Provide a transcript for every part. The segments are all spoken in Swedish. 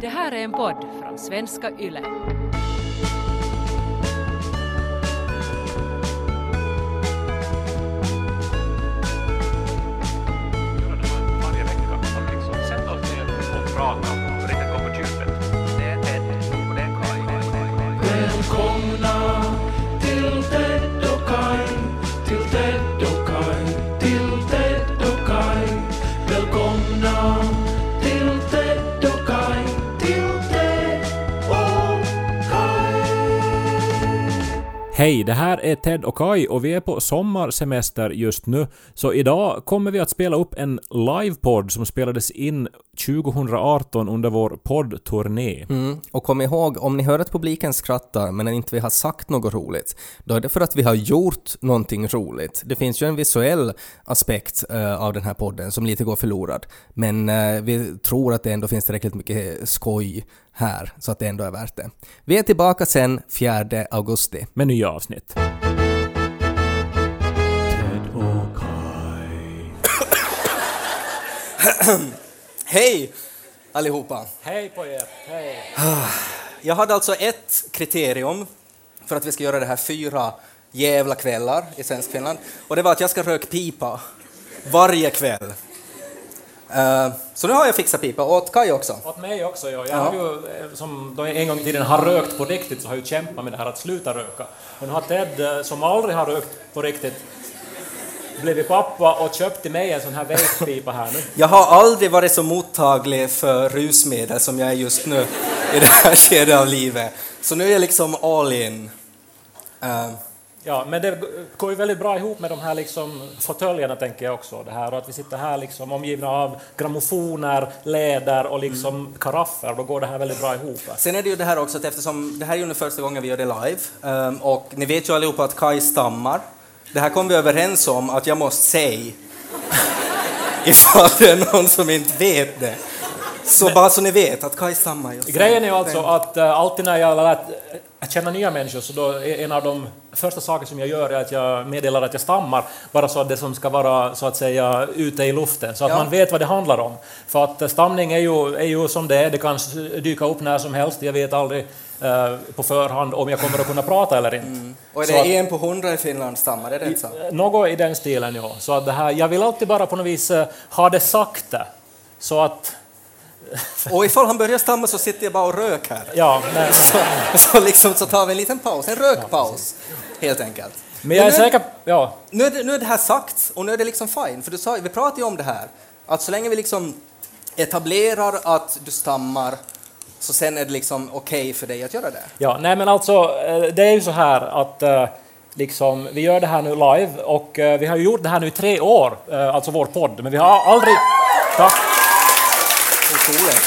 Det här är en podd från svenska YLE. varje vecka och liksom sätta oss ner och prata Hej, det här är Ted och Kai och vi är på sommarsemester just nu. Så idag kommer vi att spela upp en livepodd som spelades in 2018 under vår poddturné. Mm. Och kom ihåg, om ni hör att publiken skrattar men inte vi har sagt något roligt, då är det för att vi har gjort någonting roligt. Det finns ju en visuell aspekt eh, av den här podden som lite går förlorad, men eh, vi tror att det ändå finns tillräckligt mycket skoj här, så att det ändå är värt det. Vi är tillbaka sen 4 augusti. Med nya avsnitt. Hej allihopa! Hej på er! Hej! Jag hade alltså ett kriterium för att vi ska göra det här fyra jävla kvällar i Svensk Finland och det var att jag ska röka pipa varje kväll. Eh, så nu har jag fixat pipa, och åt Kaj också. Åt mig också, ja. Jag Ja. har ju, eh, som då jag en gång i tiden har rökt på riktigt, så har jag kämpat med det här att sluta röka. Och nu har Ted, eh, som aldrig har rökt på riktigt, blivit pappa och köpt till mig en sån här vape-pipa här nu. Jag har aldrig varit så mottaglig för rusmedel som jag är just nu i det här skedet av livet. Så nu är jag liksom all in. Eh, Ja, men det går ju väldigt bra ihop med de här liksom fåtöljerna tänker jag också. Det här och att vi sitter här liksom omgivna av grammofoner, läder och liksom karaffer. Då går det här väldigt bra ihop. Sen är det ju det här också att eftersom det här är ju nu första gången vi gör det live ehm, och ni vet ju allihopa att Kai stammar. Det här kom vi överens om att jag måste säga ifall det är någon som inte vet det. Så bara så ni vet att stammar just Grejen är alltså att uh, alltid när jag lärt uh, känna nya människor så då är en av de första saker som jag gör är att jag meddelar att jag stammar, bara så att det som ska vara så att säga ute i luften, så att Ja. man vet vad det handlar om. För att uh, stamning är ju, är ju som det är, det kan dyka upp när som helst, jag vet aldrig på förhand om jag kommer att kunna prata eller inte. Och är Så det att- en på hundra i Finland stammar, är det rätt så? Något i den stilen, ja. Så att det här, jag vill alltid bara på något vis eh, ha det sakta, så att... Och ifall han börjar stamma så sitter jag bara och rök här. Ja, men, Så, så, liksom, så tar vi en liten paus, en rökpaus, helt enkelt. men jag är nu- säker... Ja, nu är, det, nu är det här sagt och nu är det liksom fine, för du sa, vi pratade ju om det här, att så länge vi liksom etablerar att du stammar, så sen är det liksom okej för dig att göra det. Ja, nej men alltså, eh, det är ju så här att eh, liksom, vi gör det här nu live och eh, vi har ju gjort det här nu i tre år, alltså vår podd, men vi har aldrig... Tack. Otroligt.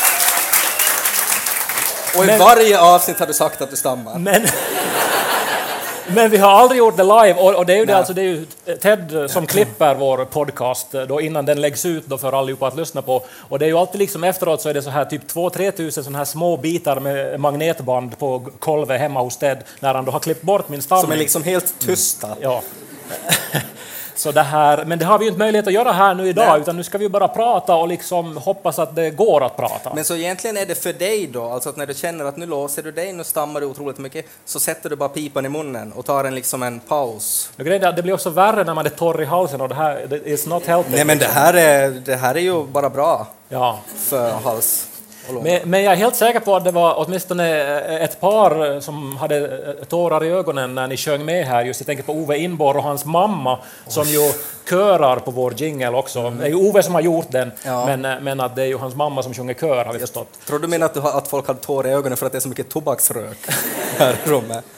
Och i Men- varje avsnitt har du sagt att du stammar. Men, men vi har aldrig gjort det live och, och det är ju det, alltså, det är ju Ted som klipper vår podcast då innan den läggs ut då för allihopa att lyssna på. Och det är ju alltid liksom efteråt så är det så här typ 2-3 tusen sådana här små bitar med magnetband på golvet hemma hos Ted när han då har klippt bort min stamning. Som är liksom helt tysta. Ja. Så det här, men det har vi ju inte möjlighet att göra här nu idag, Nej. utan nu ska vi bara prata och liksom hoppas att det går att prata. Men så egentligen är det för dig då, alltså att när du känner att nu låser du dig, nu stammar du otroligt mycket, så sätter du bara pipan i munnen och tar en liksom en paus. Det blir också värre när man är torr i halsen och det här, is not helping. Nej men det här är, det här är ju bara bra Ja. för hals. Men, men jag är helt säker på att det var åtminstone ett par som hade tårar i ögonen när ni sjöng med här. Just jag tänker på Ove Inborg och hans mamma som ju körar på vår jingle också. Det är ju Ove som har gjort den, Ja. men, men att det är ju hans mamma som sjunger kör har vi förstått. Tror du menar att, du har, att folk hade tårar i ögonen för att det är så mycket tobaksrök här i rummet?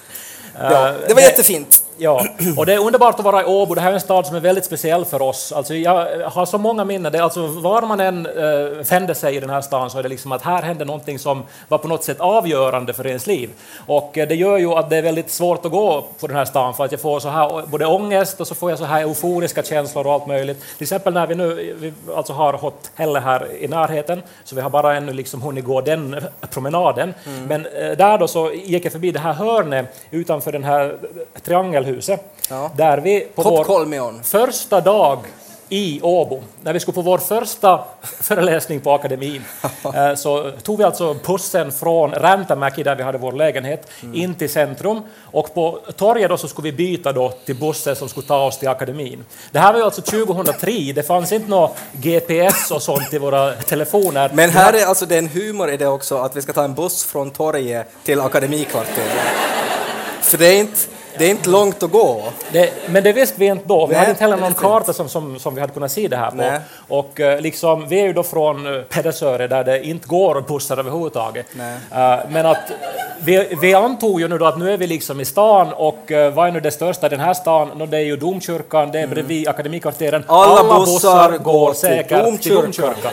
Ja, Eh, det var jättefint. Ja, och det är underbart att vara i Åbo. Det här är en stad som är väldigt speciell för oss. Alltså, jag har så många minnen. Det är alltså, var man än uh, fänder sig i den här stan så är det liksom att här hände någonting som var på något sätt avgörande för ens liv. Och eh, det gör ju att det är väldigt svårt att gå på den här stan för att jag får så här både ångest och så får jag så här euforiska känslor och allt möjligt. Till exempel när vi nu vi alltså har hotell här i närheten, så vi har bara ännu liksom hunnit gå den promenaden. Men eh, där då så gick jag förbi det här hörnet utanför den här triangelhuset, Ja. där vi på vår första dag i Åbo. När vi skulle på vår första föreläsning på akademin eh, så tog vi alltså bussen från Rantamäki, där vi hade vår lägenhet, in till centrum. Och på torget då så skulle vi byta då till bussen som skulle ta oss till akademin. Det här var ju alltså 2003, det fanns inte något GPS och sånt i våra telefoner. Men här är alltså den humor i det också att vi ska ta en buss från torget till akademikvarteret. För det är inte, det är inte långt att gå. Det, men det visste vi inte då. Vi Nej, hade inte heller någon karta som, som, som vi hade kunnat se det här på. Nej. Och eh, liksom, vi är ju då från eh, Pedersöre där det inte går bussar överhuvudtaget. Nej. Eh, men att vi, vi antog ju nu då att nu är vi liksom i stan och vad är nu det största i den här stan? No, det är ju domkyrkan, det är bredvid akademikvarteren. Mm. Alla bussar går till säkert till domkyrkan. domkyrkan.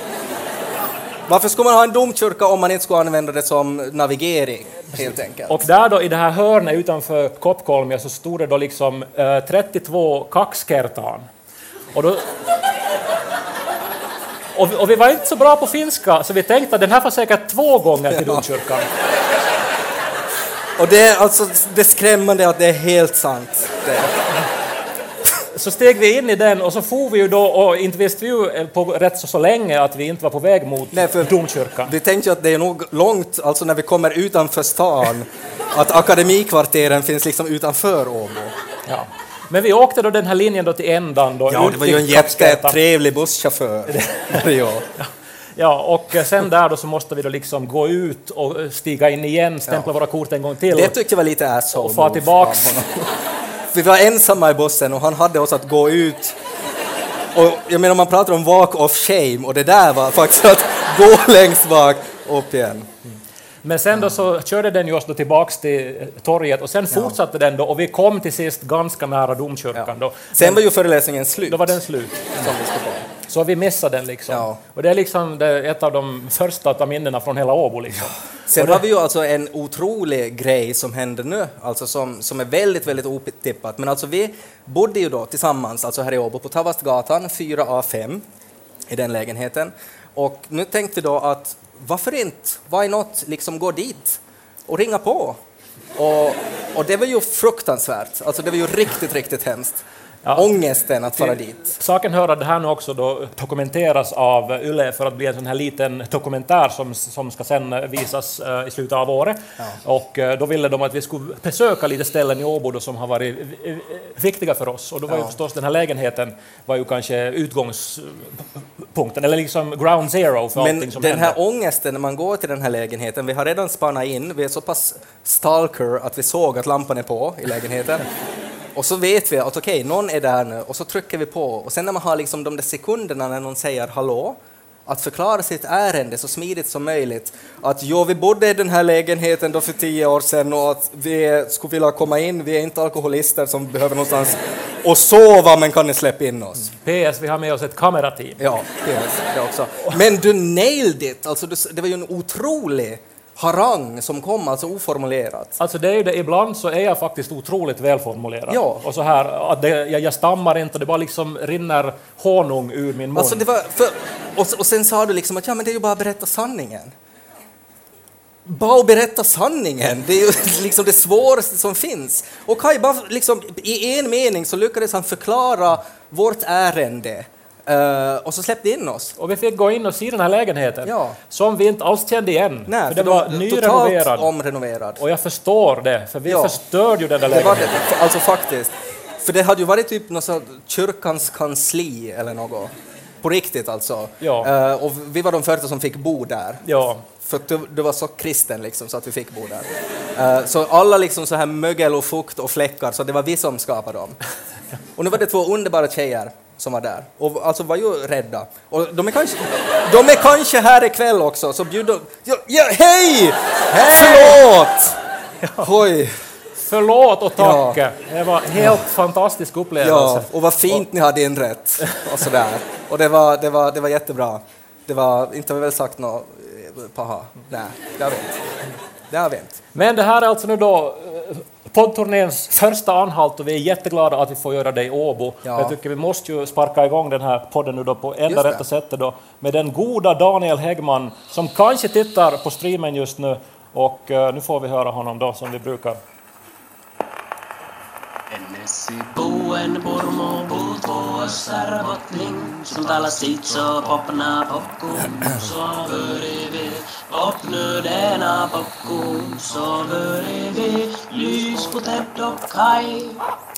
Varför skulle man ha en domkyrka om man inte skulle använda det som navigering, helt enkelt? Och där då i det här hörnet utanför Koppkolmia så stod det då liksom eh, 32 kaxkertan. Och, då, och, vi, och vi var inte så bra på finska så vi tänkte att den här får säkert två gånger till domkyrkan. Och det är alltså det skrämmande att det är helt sant. Det. Så steg vi in i den och så for vi ju då och inte visste vi ju på rätt så, så länge att vi inte var på väg mot Nej, för- domkyrkan. Vi tänkte att det är nog långt, alltså när vi kommer utanför stan, att akademikvarteren finns liksom utanför Åbo. Ja. Men vi åkte då den här linjen då till ändan. Då, Ja, det var ju en jättetrevlig busschaufför. ja. Ja, och eh, sen där då så måste vi då liksom gå ut och eh, stiga in igen, stämpla våra kort en gång till. Det tyckte jag var lite asshole Och move tillbaks. Vi var ensamma i bussen och han hade oss att gå ut. Och jag menar, man pratar om walk of shame och det där var faktiskt att gå längst bak, upp igen. Men sen då så körde den ju oss då tillbaks till eh, torget och sen fortsatte den då och vi kom till sist ganska nära domkyrkan då. Sen var ju föreläsningen slut. Då var den slut. som vi skulle Så vi missade den liksom. Ja. Och det är liksom det, ett av de första minnena från hela Åbo liksom. Sen har vi ju alltså en otrolig grej som händer nu, alltså som, som är väldigt, väldigt otippat. Men alltså vi bodde ju då tillsammans, alltså här i Åbo, på Tavastgatan 4A5 i den lägenheten. Och nu tänkte vi då att varför inte, why not, liksom gå dit och ringa på? Och, och det var ju fruktansvärt, alltså det var ju riktigt, riktigt hemskt. Ja. Ångesten att fara dit. Saken hör att det här nu också då dokumenteras av Yle för att bli en sån här liten dokumentär som, som ska sen visas eh, i slutet av året. Och eh, då ville de att vi skulle besöka lite ställen i Åbo då som har varit eh, viktiga för oss. Och då var ju Ja. förstås den här lägenheten var ju kanske utgångspunkten, eller liksom ground zero för allting Men som den hände. här ångesten när man går till den här lägenheten, vi har redan spannat in, vi är så pass stalker att vi såg att lampan är på i lägenheten. Och så vet vi att okej, någon är där nu och så trycker vi på och sen när man har liksom de där sekunderna när någon säger hallå, att förklara sitt ärende så smidigt som möjligt. Att jo, vi bodde i den här lägenheten då för tio år sedan och att vi skulle vilja komma in, vi är inte alkoholister som behöver någonstans och sova, men kan ni släppa in oss? PS, vi har med oss ett kamerateam. Ja, det, det också. Men du nailed it! Alltså, det var ju en otrolig harang som kom, alltså oformulerat. Alltså det är ju det, ibland så är jag faktiskt otroligt välformulerad. Ja. Och så här, att det, jag, jag stammar inte, det bara liksom rinner honung ur min mun. Alltså det var för, och, och sen sa du liksom att ja, men det är ju bara att berätta sanningen. Bara att berätta sanningen, det är ju liksom det svåraste som finns. Och Kaj, bara liksom, i en mening så lyckades han förklara vårt ärende eh, och så släppte in oss. Och vi fick gå in och se den här lägenheten, Ja. som vi inte alls kände igen. Nej, för den var nyrenoverad. totalt omrenoverad. Och jag förstår det, för vi Ja. förstörde ju den där Det var lägenheten. det, alltså faktiskt. För det hade ju varit typ något så kyrkans kansli eller något. På riktigt alltså. Ja. Eh, och vi var de första som fick bo där. Ja. För du, du var så kristen liksom så att vi fick bo där. Eh, så alla liksom så här mögel och fukt och fläckar, så det var vi som skapade dem. Och nu var det två underbara tjejer som var där och alltså var ju rädda. Och de är kanske, de är kanske här ikväll också, så bjud dem... Ja, ja, hej! Förlåt! Oj. Förlåt och tack! Det var en helt fantastisk upplevelse. Ja, och vad fint ni hade inrett och sådär. Och det var, det var, det var jättebra. Det var, inte har vi väl sagt något eh, paha? Nej, det har vi inte. Det har vi inte. Men det här är alltså nu då poddturnéns första anhalt och vi är jätteglada att vi får göra det i Åbo. Ja. Jag tycker vi måste ju sparka igång den här podden nu då på enda rätta sättet då med den goda Daniel Häggman som kanske tittar på streamen just nu och eh, nu får vi höra honom då som vi brukar. Ennesi puuen purmo puut vuossar bottning Som talar sitt så popna popcorn Så börjar Popnu denna popcorn Så vi Lys på Ted och Kai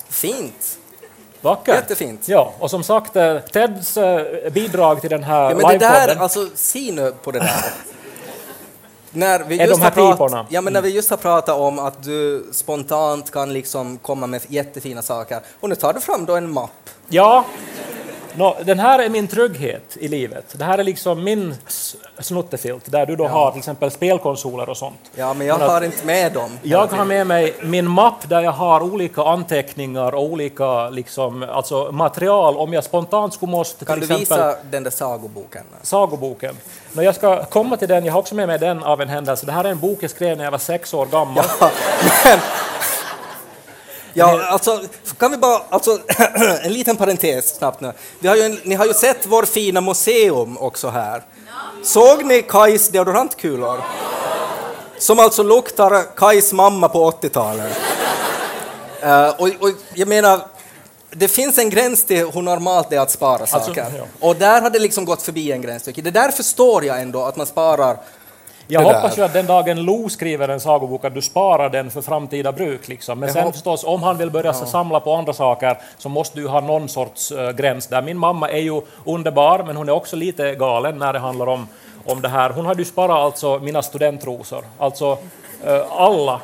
Fint! Vackert. Jättefint. Ja, och som sagt, eh, Teds eh, bidrag till den här Ja, men det där, alltså se nu på det där. när vi Är just de här har prat- piporna? Ja, men när vi just har pratat om att du spontant kan liksom komma med jättefina saker. Och nu tar du fram då en mapp. Ja, nå, den här är min trygghet i livet. Det här är liksom min snuttefilt, där du då har till exempel spelkonsoler och sånt. Ja, men jag Men har inte med dem. Jag har med mig min mapp där jag har olika anteckningar och olika liksom, alltså material om jag spontant skulle måste Kan du exempel visa den där sagoboken? sagoboken. När jag ska komma till den, jag har också med mig den av en händelse. Det här är en bok jag skrev när jag var sex år gammal. men, ja, alltså, kan vi bara, alltså, en liten parentes snabbt nu. Har ju ni har ju sett vår fina museum också här. Såg ni Kajs deodorantkulor? Som alltså luktar Kajs mamma på 80-talet. Eh, och, och jag menar, det finns en gräns till hur normalt det är att spara saker. ja. Och där har det liksom gått förbi en gräns. Det där förstår jag ändå, att man sparar Jag hoppas ju att den dagen Lo skriver en sagobok att du sparar den för framtida bruk. Liksom. Men Jag sen hopp- förstås, om han vill börja samla på andra saker så måste du ha någon sorts eh, gräns där. Min mamma är ju underbar, men hon är också lite galen när det handlar om, om det här. Hon hade ju sparat alltså mina studentrosor, alltså eh, alla.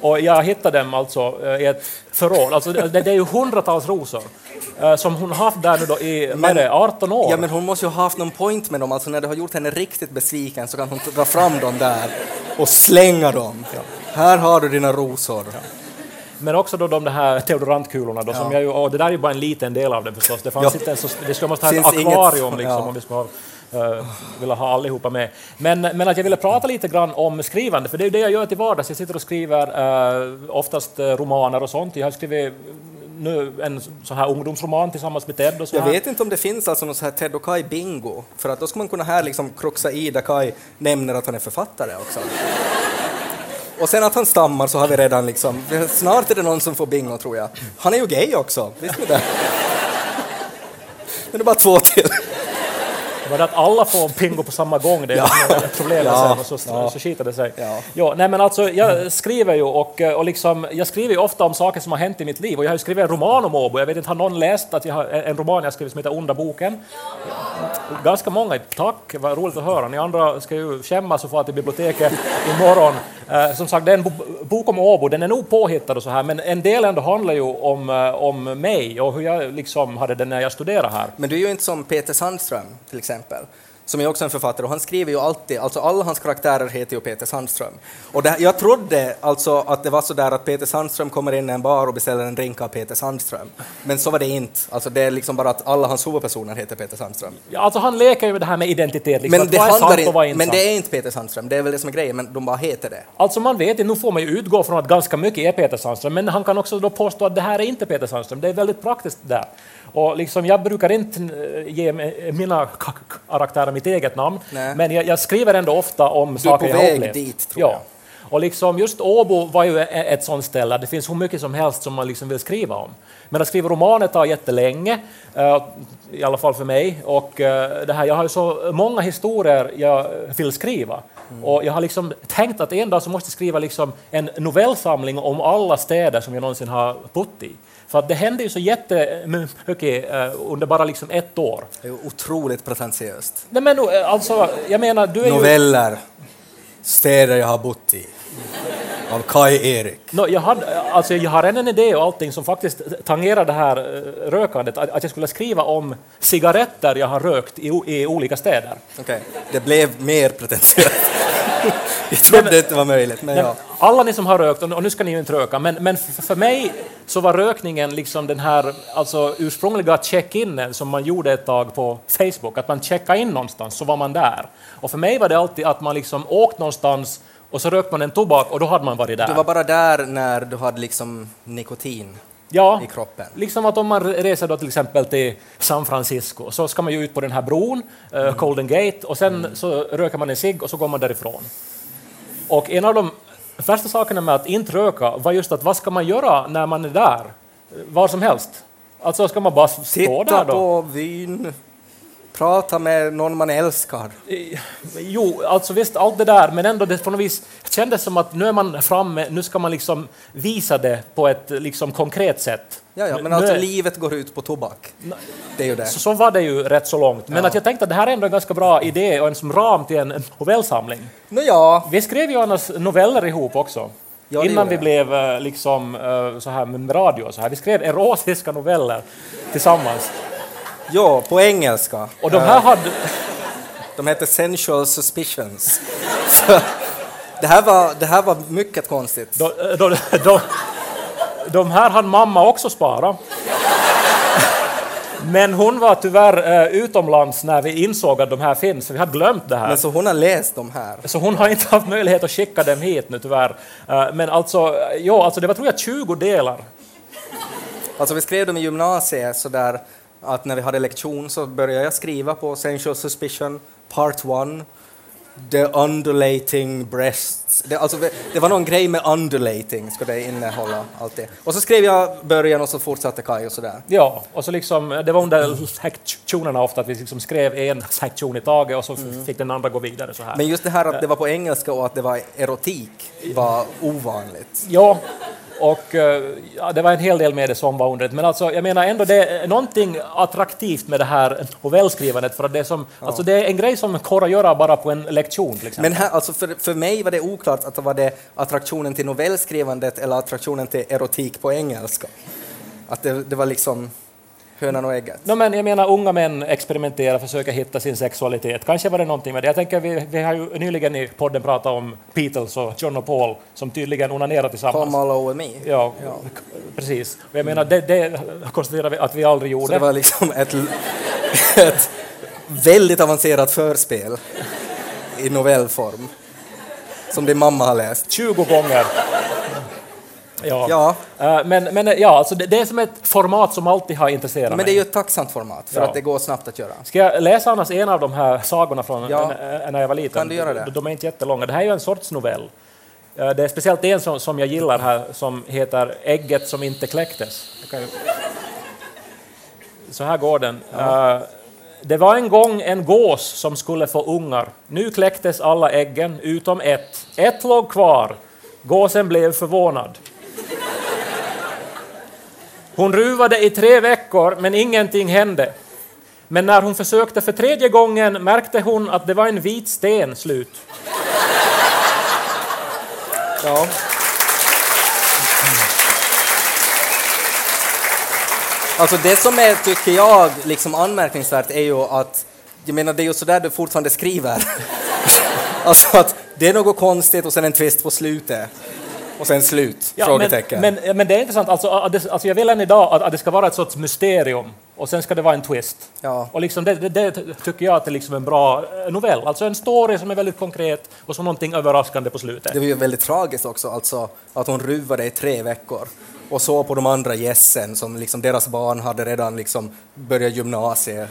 Och jag hittade dem alltså eh, i ett förråd. Alltså, det, det är ju hundratals rosor eh, som hon haft där nu då i är det, 18 år. Ja, men hon måste ju ha haft någon point med dem. Alltså när du har gjort henne riktigt besviken så kan hon dra fram dem där och slänga dem. Här har du dina rosor. Men också då de här deodorantkulorna då, som jag ju, det där är ju bara en liten del av det förstås. Det, fanns Ja. inte ens, det skulle måste ha ett akvarium liksom, ja. om vi skulle ha, uh, vilja ha allihopa med. Men, men att jag ville prata lite grann om skrivande, för det är det jag gör till vardags. Jag sitter och skriver uh, oftast eh, romaner och sånt. Jag har skrivit nu en sån här ungdomsroman tillsammans med Ted och så Jag här. vet inte om det finns alltså någon så här Ted och Kai bingo, för att då ska man kunna här liksom kruxa i där Kai nämner att han är författare också. Och sen att han stammar så har vi redan liksom, snart är det någon som får bingo tror jag. Han är ju gay också, visste ni det? Men det är bara två till. Var det att alla får bingo på samma gång? Det är Ja. ett problem Ja. sen och så, Ja. så skiter det sig. Ja. Ja, nej, men alltså, jag skriver ju och, och liksom, jag skriver ju ofta om saker som har hänt i mitt liv och jag har ju skrivit en roman om Åbo. Jag vet inte, har någon läst att jag har en roman jag skrivit som heter Onda boken? Ganska många, tack, vad roligt att höra. Ni andra ska ju skämmas och få till biblioteket imorgon. Eh, som sagt, det är en bo- bok om Åbo, den är nog påhittad och så här, men en del ändå handlar ju om, eh, om mig och hur jag liksom hade det när jag studerade här. Men du är ju inte som Peter Sandström till exempel, exempel. Som är också en författare och han skriver ju alltid, alltså alla hans karaktärer heter ju Peter Sandström. Och det, jag trodde alltså att det var så där att Peter Sandström kommer in i en bar och beställer en drink av Peter Sandström. Men så var det inte, alltså det är liksom bara att alla hans huvudpersoner heter Peter Sandström. Ja, alltså han leker ju med det här med identitet, liksom, Men det, vad är handlar sant och vad är inte, men sant. det är inte Peter Sandström, det är väl det som är grejen, men de bara heter det. Alltså man vet inte, nu får man ju utgå från att ganska mycket är Peter Sandström, men han kan också då påstå att det här är inte Peter Sandström, det är väldigt praktiskt där. Och liksom, jag brukar inte eh, ge mina karaktärer mitt eget namn, Nej. men jag, jag skriver ändå ofta om är saker jag har upplevt. dit, ja. Och liksom just Åbo var ju e- ett sånt ställe, det finns hur mycket som helst som man liksom vill skriva om. Men att skriva romaner tar jättelänge, eh, i alla fall för mig. Och eh, det här, jag har ju så många historier jag vill skriva. Mm. Och jag har liksom tänkt att en dag så måste jag skriva liksom en novellsamling om alla städer som jag någonsin har bott i. För att det hände ju så jättemycket eh, under bara liksom ett år. Det är ju otroligt pretentiöst. Nej men eh, alltså, jag menar, du är ju... Noveller, städer jag har bott i, av Kai Erik. No, jag, hade, alltså jag har redan en idé och allting som faktiskt tangerar det här eh, rökandet, att, att jag skulle skriva om cigaretter jag har rökt i, i olika städer. Okej, det blev mer pretentiöst. jag trodde inte det var möjligt, men Nej, ja. Alla ni som har rökt, och nu ska ni ju inte röka, men, men för för mig så var rökningen liksom den här alltså, ursprungliga check-inen som man gjorde ett tag på Facebook, att man checkade in någonstans så var man där. Och för mig var det alltid att man liksom åkt någonstans och så rökte man en tobak och då hade man varit där. Du var bara där när du hade liksom nikotin ja, i kroppen. Liksom att om man reser då till exempel till San Francisco så ska man ju ut på den här bron, eh, Golden Gate, och sen så röker man en cigg och så går man därifrån. Och en av de värsta sakerna med att inte röka var just att vad ska man göra när man är där? Var som helst. Alltså ska man bara stå Titta där då? på vyn, prata med någon man älskar. Jo, alltså visst, allt det där, men ändå det på något vis kändes som att nu är man framme, nu ska man liksom visa det på ett liksom konkret sätt. Ja, ja, men nu alltså är- livet går ut på tobak. Det är ju det. Så, så var det ju rätt så långt. Men Ja. att jag tänkte att det här är ändå en ganska bra idé och en som ram till en, novellsamling. Nå ja, Vi skrev ju annars noveller ihop också. Ja, Innan vi blev eh, liksom eh, så här med radio och så här. Vi skrev erotiska noveller tillsammans. Ja, på engelska. Och de här hade... De heter Sensual Suspicions. Så, det, här var, det här var mycket konstigt. De, de, de, de här hann mamma också spara. Men hon var tyvärr eh, utomlands när vi insåg att de här finns, så vi hade glömt det här. Men så hon har läst de här. Så hon har inte haft möjlighet att skicka dem hit nu tyvärr. Eh, Men alltså, jo, alltså det var tror jag 20 delar. Alltså vi skrev dem i gymnasiet så där att när vi hade lektion så började jag skriva på Sensual Suspicion Part 1 The undulating breasts. Det, alltså, det var någon grej med undulating, ska det innehålla allt det. Och så skrev jag början och så fortsatte Kaj och sådär. Ja, och så liksom, det var under sektionerna ofta att vi liksom skrev en sektion i taget och så fick den andra gå vidare så här. Men just det här att det var på engelska och att det var erotik var ovanligt. Ja, och eh, ja, det var en hel del med det som var underligt. Men alltså, jag menar ändå det är någonting attraktivt med det här novellskrivandet för att det är, som, alltså det är en grej som går att göra bara på en lektion till exempel. Men här, alltså för, för mig var det oklart att det var det attraktionen till novellskrivandet eller attraktionen till erotik på engelska. Att det, det var liksom hönan och ägget. No, men jag menar, unga män experimenterar, försöker hitta sin sexualitet. Kanske var det någonting med det. Jag tänker, vi, vi har ju nyligen i podden pratat om Beatles och John och Paul som tydligen onanerar tillsammans. Come all over me. Ja, precis. Och jag menar, det, det konstaterar vi att vi aldrig gjorde. Så det var liksom ett, ett väldigt avancerat förspel i novellform. Som din mamma har läst. 20 gånger. Ja. Ja, Eh, Men, men ja, alltså det, det är som ett format som alltid har intresserat men mig. det är ju ett tacksamt format för Ja. att det går snabbt att göra. Ska jag läsa annars en av de här sagorna från Ja. när jag var liten? Kan du göra det? De, de är inte jättelånga. Det här är ju en sorts novell. Eh, Det är speciellt en som, som jag gillar här som heter Ägget som inte kläcktes. Ju... Så här går den. Eh, Det var en gång en gås som skulle få ungar. Nu kläcktes alla äggen utom ett. Ett låg kvar. Gåsen blev förvånad. Hon ruvade i tre veckor, men ingenting hände. Men när hon försökte för tredje gången märkte hon att det var en vit sten slut. Ja. Alltså det som är, tycker jag, liksom anmärkningsvärt är ju att, jag menar det är ju sådär du fortfarande skriver. alltså att det är något konstigt och sen en twist på slutet. Och sen slut, frågetecken. men, men, men det är intressant, alltså, alltså jag vill än idag att, att det ska vara ett sorts mysterium och sen ska det vara en twist. Ja. Och liksom det, det, det tycker jag att det är liksom en bra eh, novell, alltså en story som är väldigt konkret och så någonting överraskande på slutet. Det var ju väldigt tragiskt också, alltså att hon ruvade i tre veckor och så på de andra gässen som liksom deras barn hade redan liksom börjat gymnasiet.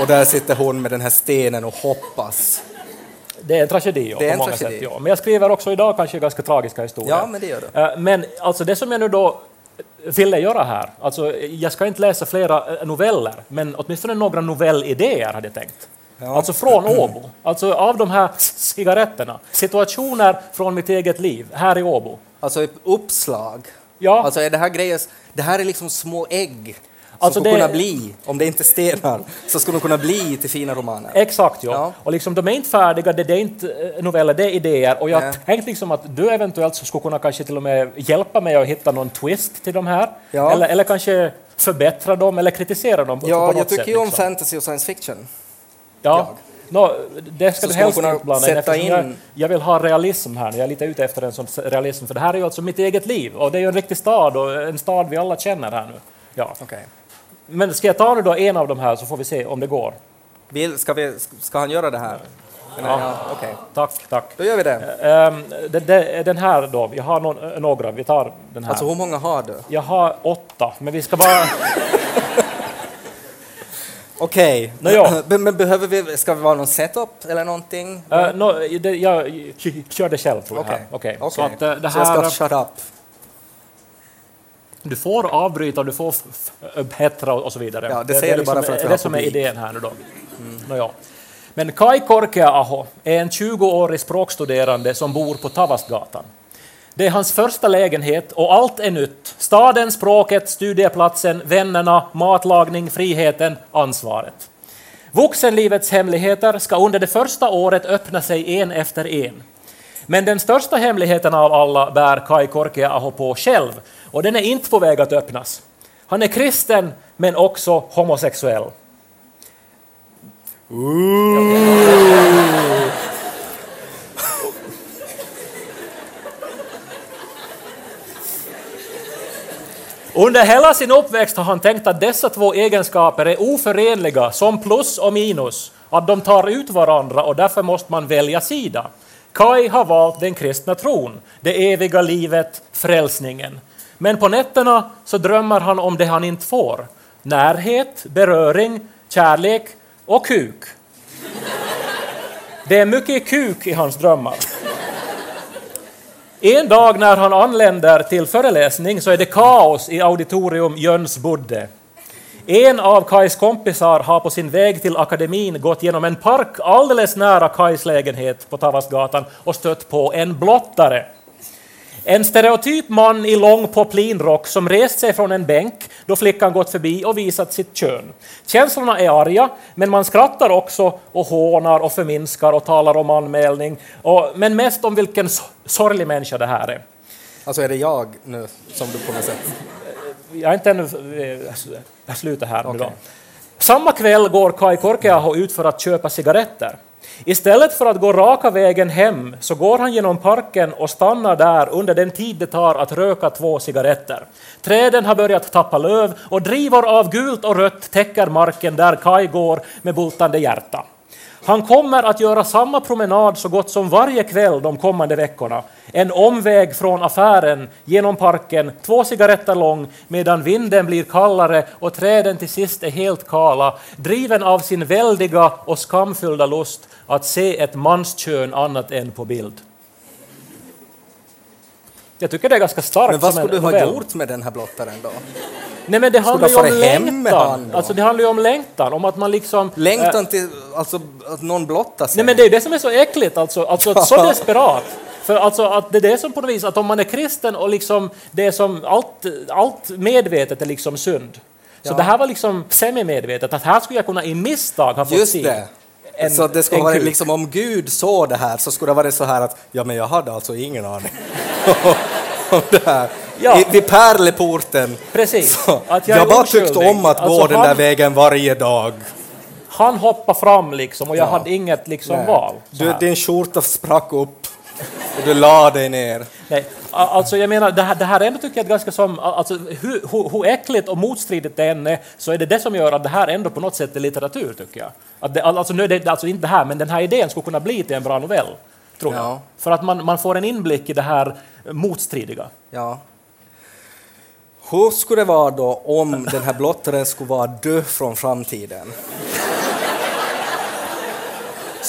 Och där sitter hon med den här stenen och hoppas. Det är en tragedi, ja, Det är på en många tragedi. sätt. Ja. Men jag skriver också idag kanske ganska tragiska historier. Ja, men det gör du. Eh, Men alltså det som jag nu då ville göra här, alltså jag ska inte läsa flera eh, noveller, men åtminstone några novellidéer hade jag tänkt. Ja. Alltså från Åbo, alltså av de här cigaretterna, situationer från mitt eget liv här i Åbo. Alltså uppslag. Ja, Alltså är det här grejer, det här är liksom små ägg Alltså skulle det- kunna bli, om det inte stenar, så skulle de kunna bli till fina romaner. exakt ja. Ja. Och liksom, de är inte färdiga, det, det är inte eh, noveller, det är idéer. Och jag Nej. tänkte liksom att du eventuellt skulle kunna kanske till och med hjälpa mig att hitta någon twist till de här. Ja. Eller, eller kanske förbättra dem eller kritisera dem Ja, jag tycker ju om liksom. fantasy och science fiction. Ja. No, det ska Så du helst inte blanda in, sätta eftersom jag, in- jag vill ha realism här. Jag är lite ute efter en sån realism, för det här är ju alltså mitt eget liv och det är ju en riktig stad och en stad vi alla känner här nu. Ja. Okej. Men ska jag ta nu då en av de här så får vi se om det går. Vill, ska, vi, ska han göra det här? Ja. ja. Okej, Tack, tack. då gör vi det. Ehm, det, den här då, jag har nå- några, vi tar den här. Alltså hur många har du? Jag har åtta, men vi ska bara... Okej, Nå, men, men behöver vi, ska vi vara någon setup eller någonting? Uh, no, det, jag kör det själv tror jag. Okej. Okej. Okej. Så att eh, Så jag ska shut up. Du får avbryta, du får upphetsra och så vidare. Ja, det säger är du bara liksom- för att vi det har det som är idén här nu då. Nåja. Men Kai Korkeaho är en 20-årig språkstuderande som bor på Tavastgatan. Det är hans första lägenhet och allt är nytt. Staden, språket, studieplatsen, vännerna, matlagning, friheten, ansvaret. Vuxenlivets hemligheter ska under det första året öppna sig en efter en. Men den största hemligheten av alla bär Kai Korkeaho på själv och den är inte på väg att öppnas. Han är kristen men också homosexuell. Under hela sin uppväxt har han tänkt att dessa två egenskaper är oförenliga som plus och minus, att de tar ut varandra och därför måste man välja sida. Kai har valt den kristna tron, det eviga livet, frälsningen. Men på nätterna så drömmer han om det han inte får. Närhet, beröring, kärlek och kuk. Det är mycket kuk i hans drömmar. En dag när han anländer till föreläsning så är det kaos i auditorium Jönsbodde. En av Kais kompisar har på sin väg till akademin gått genom en park alldeles nära Kais lägenhet på Tavastgatan och stött på en blottare. En stereotyp man i lång poplinrock som rest sig från en bänk då flickan gått förbi och visat sitt kön. Känslorna är arga, men man skrattar också och hånar och förminskar och talar om anmälning, och, men mest om vilken so- sorglig människa det här är. Alltså är det jag nu som du på något sätt... Jag är inte ännu... eh, Jag slutar här nu då. Samma kväll går Kai Korkeaho ut för att köpa cigaretter. Istället för att gå raka vägen hem så går han genom parken och stannar där under den tid det tar att röka två cigaretter. Träden har börjat tappa löv och drivor av gult och rött täcker marken där Kai går med bultande hjärta. Han kommer att göra samma promenad så gott som varje kväll de kommande veckorna. En omväg från affären genom parken, två cigaretter lång, medan vinden blir kallare och träden till sist är helt kala, driven av sin väldiga och skamfyllda lust att se ett manskön annat än på bild. Jag tycker det är ganska starkt Men vad skulle du ha novell. gjort med den här blottaren då? Nej, men det handlar ju om längtan. Alltså, det handlar ju om längtan, om att man liksom... Längtan till alltså, att någon blottar sig? Nej men det är det som är så äckligt, alltså, alltså så desperat. För alltså att det är det som på något vis, att om man är kristen och liksom det är som allt, allt medvetet är liksom synd. Så Ja. det här var liksom semi-medvetet, att här skulle jag kunna i misstag ha fått Just se det. En, så det skulle vara kuk. liksom om Gud såg det här så skulle det vara så här att ja men jag hade alltså ingen aning om det här. Ja. I, vid pärleporten. Precis. Så, Att jag är bara tyckte om att gå Alltså, den han, där vägen varje dag. Han hoppade fram liksom och jag Ja. hade inget liksom Nej. val. Du, din skjorta sprack upp och du la dig ner. Nej, alltså jag menar, det här, det här ändå tycker jag är ganska som, alltså hur, hur, hur äckligt och motstridigt det än är, så är det det som gör att det här ändå på något sätt är litteratur, tycker jag. Att det, alltså, nu är det alltså inte det här, men den här idén skulle kunna bli till en bra novell, tror jag. Ja. För att man, man får en inblick i det här motstridiga. Ja. Hur skulle det vara då om den här blottaren skulle vara död från framtiden?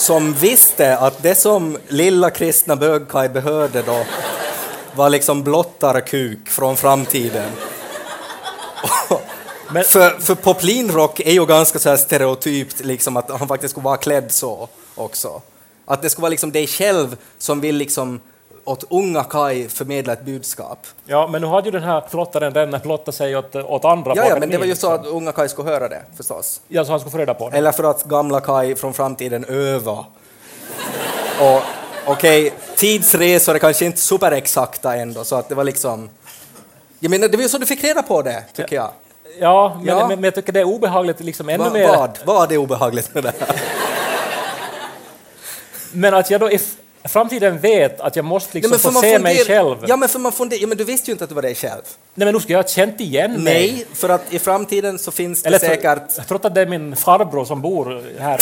Som visste att det som lilla kristna bögkaj behövde då var liksom blottarkuk från framtiden. Men- för, för poplinrock är ju ganska så här stereotypt, liksom att han faktiskt skulle vara klädd så också. Att det skulle vara liksom dig själv som vill liksom åt unga Kai förmedla ett budskap. Ja, men nu hade ju den här flottaren den plottat sig åt, åt andra Ja, ja, men det var ju så att unga Kai skulle höra det förstås. Ja, så han skulle få reda på det. Eller för att gamla Kai från framtiden öva. Och okej, tidsresor är kanske inte superexakta ändå, så att det var liksom... Jag menar, det var ju så du fick reda på det, tycker jag. Ja, men, Ja. Men, men jag tycker det är obehagligt liksom ännu Va, mer. vad? Vad är obehagligt med det här? Men att jag då framtiden vet att jag måste liksom för få se mig själv. Ja, men för man funderar... Ja, men du visste ju inte att det var dig själv. Nej, men nu ska jag ha känt igen mig. Nej, för att i framtiden så finns det Eller säkert... Jag tror att det är min farbror som bor här.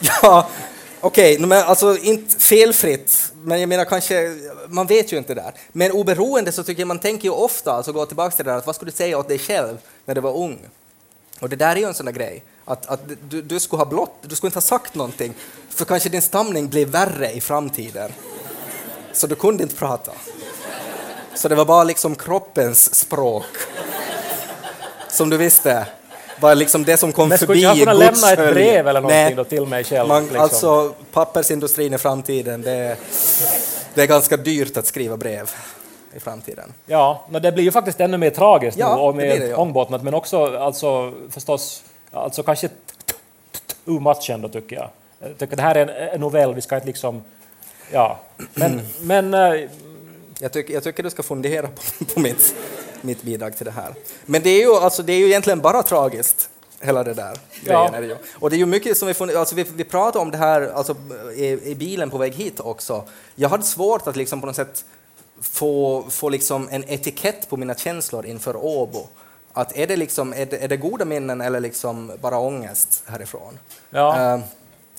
Ja, okej, okay, men alltså inte felfritt, men jag menar kanske, man vet ju inte där. Men oberoende så tycker jag man tänker ju ofta, alltså gå tillbaka till det där, att vad skulle du säga åt dig själv när du var ung? Och det där är ju en sån där grej, att, att du, du skulle ha blott, du skulle inte ha sagt någonting, för kanske din stamning blir värre i framtiden. Så du kunde inte prata. Så det var bara liksom kroppens språk. Som du visste. Var liksom det som kom Men skulle förbi jag kunna lämna ett brev eller någonting Nej. då till mig själv? Man, liksom? Alltså, pappersindustrin i framtiden, det, det är ganska dyrt att skriva brev i framtiden. Ja, men det blir ju faktiskt ännu mer tragiskt Ja, nu och det blir det, ja. ångbåtnad, men också alltså, förstås, alltså kanske too much ändå tycker jag. Jag tycker det här är en, novell, vi ska inte liksom, ja. Men, men eh, Jag, tycker, jag tycker du ska fundera på, på mitt, mitt bidrag till det här. Men det är, ju, alltså, det är ju egentligen bara tragiskt, hela det där. Ja. grejen är det ju. Och det är ju mycket som vi, alltså, vi, vi pratade om det här alltså, i, i bilen på väg hit också. Jag hade svårt att liksom på något sätt få, få liksom en etikett på mina känslor inför Åbo. Att är det, liksom, är, det, är det goda minnen eller liksom bara ångest härifrån? ja, Eh,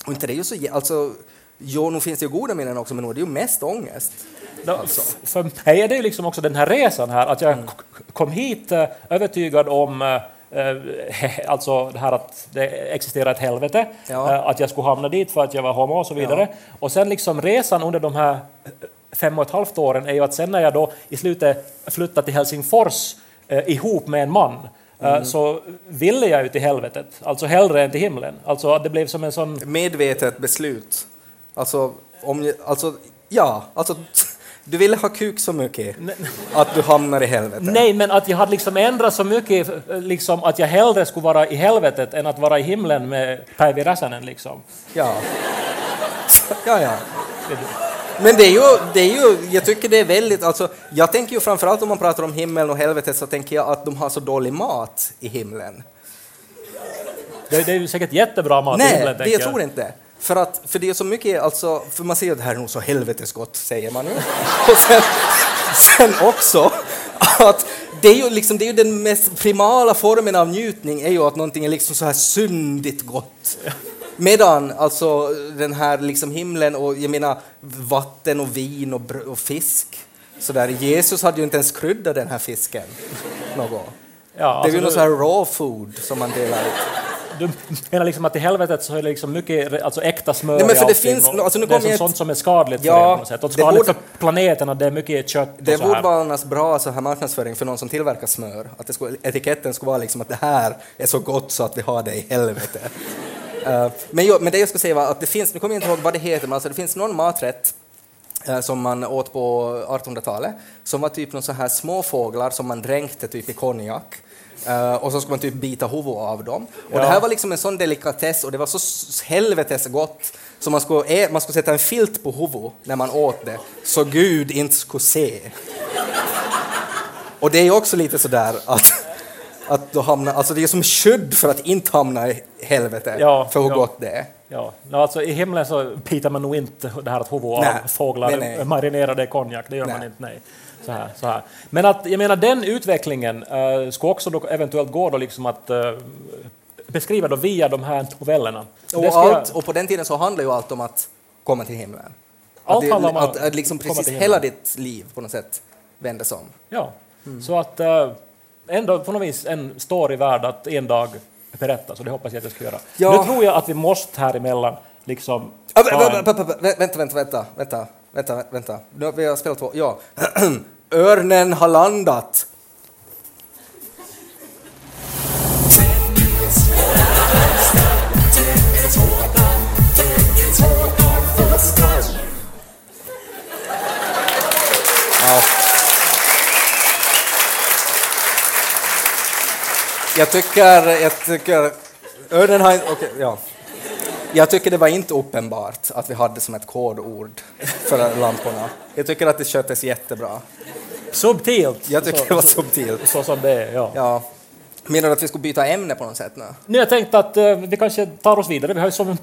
och inte det är ju så... Alltså, jo, nu finns det ju goda minnen också, men nu är det ju mest ångest. då, f- för mig är det ju liksom också den här resan här, att Mm. jag k- kom hit eh, övertygad om eh, eh, alltså det här att det existerar ett helvete, Ja. eh, att jag skulle hamna dit för att jag var homo och så vidare. Och sen liksom resan under de här fem och ett halvt åren är ju att sen när jag då i slutet flyttade till Helsingfors eh, ihop med en man eh, så ville jag ju till helvetet, alltså hellre än till himlen. Alltså det blev som en sån Medvetet beslut. Alltså, om, alltså, ja, alltså, du ville ha kuk så mycket att du hamnar i helvetet. Nej, men att jag hade liksom ändrat så mycket, eh, liksom att jag hellre skulle vara i helvetet än att vara i himlen med Päivi Räsänen. Liksom. Ja. ja, ja. Men det är ju, det är ju, jag tycker det är väldigt, alltså, jag tänker ju framförallt om man pratar om himlen och helvetet så tänker jag att de har så dålig mat i himlen. Det, det är ju säkert jättebra mat i Nej, himlen, det tänker jag tror inte. För, att, för det är så mycket, alltså, för man säger att det här är nog så helvetesgott, säger man ju. Och sen, sen också att det är ju liksom, det är ju den mest primala formen av njutning är ju att någonting är liksom så här syndigt gott. Medan alltså den här liksom himlen och jag menar vatten och vin och, och fisk. Så där, Jesus hade ju inte ens kryddat den här fisken. Något. Ja, det är ju alltså, något så här raw food som man delar ut. du, menar liksom att i helvetet så är det liksom mycket alltså äkta smör Nej, men för det finns- alltså nu det är som jag- sånt som är skadligt Ja, för er på något sätt. Och det skadligt borde- för planeten och det är mycket kött Det och så borde vara annars bra så här marknadsföring för någon som tillverkar smör. Att det skulle, etiketten skulle vara liksom att det här är så gott så att vi har det i helvete. Eh, men, jag, men det jag skulle säga var att det finns, nu kommer jag inte ihåg vad det heter, men alltså det finns någon maträtt eh, som man åt på 1800-talet som var typ någon så här småfåglar som man dränkte typ i konjak. Eh, och så skulle man typ bita huvudet av dem. Och Ja. det här var liksom en sån delikatess och det var så helvetes gott så man skulle, ä- man skulle sätta en filt på huvudet när man åt det så Gud inte skulle se. Och det är ju också lite sådär att, att då hamnar, alltså det är som skydd för att inte hamna i helvete Ja, för hur ja. gott det är. Ja, alltså i himlen så pitar man nog inte det här att huvud av fåglar nej, nej. marinerade i konjak, det gör man Nej. inte. Nej. Så här, så här. Men att, jag menar den utvecklingen uh, skulle också då eventuellt gå då liksom att eh, beskriva då via de här novellerna. Och, ska jag- allt, och på den tiden så handlar ju allt om att komma till himlen. Allt att, det, handlar om att, att att liksom precis hela ditt liv på något sätt vändes om. Ja, Mm. så att uh, ändå på något vis en story värd att en dag berätta, så det hoppas jag att jag ska göra. Ja. Nu tror jag att vi måste här emellan liksom... Ah, Vänta, vänta, vänta, vänta, vänta, vänta. Nu har vi spelat två, ja. Örnen har landat. Jag tycker, jag tycker, inte, okej, ja. Jag tycker det var inte uppenbart att vi hade som ett kodord för lamporna. Jag tycker att det sköttes jättebra. Subtilt! Jag tycker så, det var subtilt. så som det är, ja. Ja. Menar du att vi skulle byta ämne på något sätt nu? Nu jag tänkt att eh, vi kanske tar oss vidare. Vi har ju så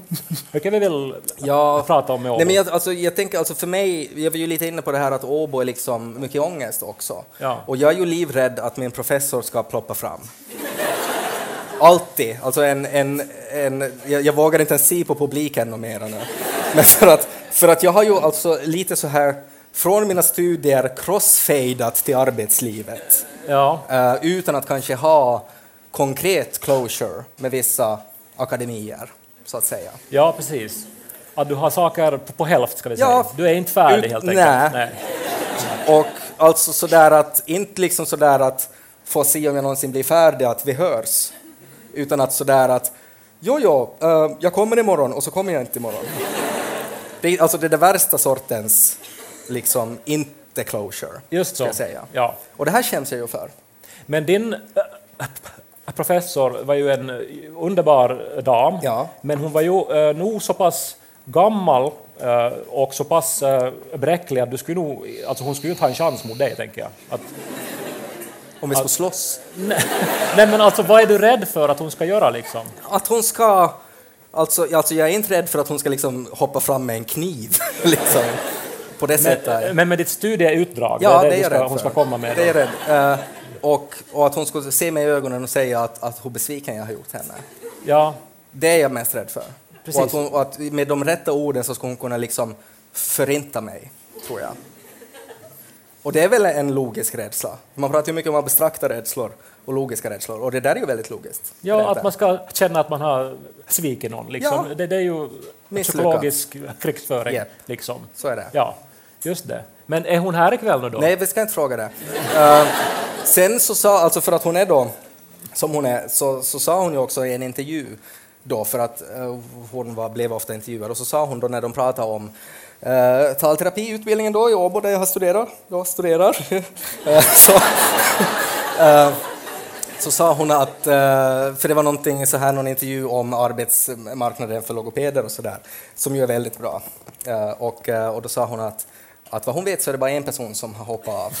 mycket vi vill Ja. prata om med Nej, men Åbo. jag, alltså, jag tänker alltså för mig, jag var ju lite inne på det här att Åbo är liksom mycket ångest också. Ja. Och jag är ju livrädd att min professor ska ploppa fram. Alltid. Alltså en, en, en, jag, jag vågar inte ens se på publiken och mera nu. Men för att, för att jag har ju alltså lite så här från mina studier crossfadat till arbetslivet. Ja, eh, utan att kanske ha konkret closure med vissa akademier, så att säga. ja, precis. Att du har saker på, på hälft, ska vi säga. Ja, Du är inte färdig ut- helt enkelt. nej. Och alltså sådär att, inte liksom sådär att få se om jag någonsin blir färdig, att vi hörs. Utan att sådär att, jo, jo, eh, jag kommer imorgon och så kommer jag inte imorgon. Det är, alltså det är det värsta sortens, liksom, inte closure. Just så. Säga. Ja. Och det här känns jag ju för. Men din äh, professor var ju en underbar dam, Ja. men hon var ju äh, nog så pass gammal äh, och så pass äh, bräcklig att du skulle nog, alltså hon skulle ju inte ha en chans mot dig, tänker jag. Att, Om vi ska slåss. nej, nej, men alltså vad är du rädd för att hon ska göra liksom? Att hon ska... Alltså, alltså jag är inte rädd för att hon ska liksom hoppa fram med en kniv. liksom. På det sättet. Men, med ditt studieutdrag, Ja, det det är det, du ska, hon ska komma med. Det är rädd. Eh, och, och att hon skulle se mig i ögonen och säga att, att hur besviken jag har gjort henne. Ja, Det är jag mest rädd för. Precis. Och att, hon, och att med de rätta orden så ska hon kunna liksom förinta mig, tror jag. Och det är väl en logisk rädsla. Man pratar ju mycket om abstrakta rädslor och logiska rädslor och det där är ju väldigt logiskt. ja att man ska känna att man har svikit någon. Liksom. Ja. Det, det är ju psykologisk krigsföring. Japp. Liksom. Så är det. Ja, just det. Men är hon här ikväll nu då? Nej, vi ska inte fråga det. uh, sen så sa, alltså för att hon är då, som hon är, så, så sa hon ju också i en intervju då, för att uh, hon var, blev ofta intervjuad, och så sa hon då när de pratade om uh, talterapiutbildningen då i Åbo där jag har studerat, jag studerar, uh, så, uh, så sa hon att, för det var någonting så här, någon intervju om arbetsmarknaden för logopeder och sådär, som ju är väldigt bra. Och, och då sa hon att, att vad hon vet så är det bara en person som har hoppat av.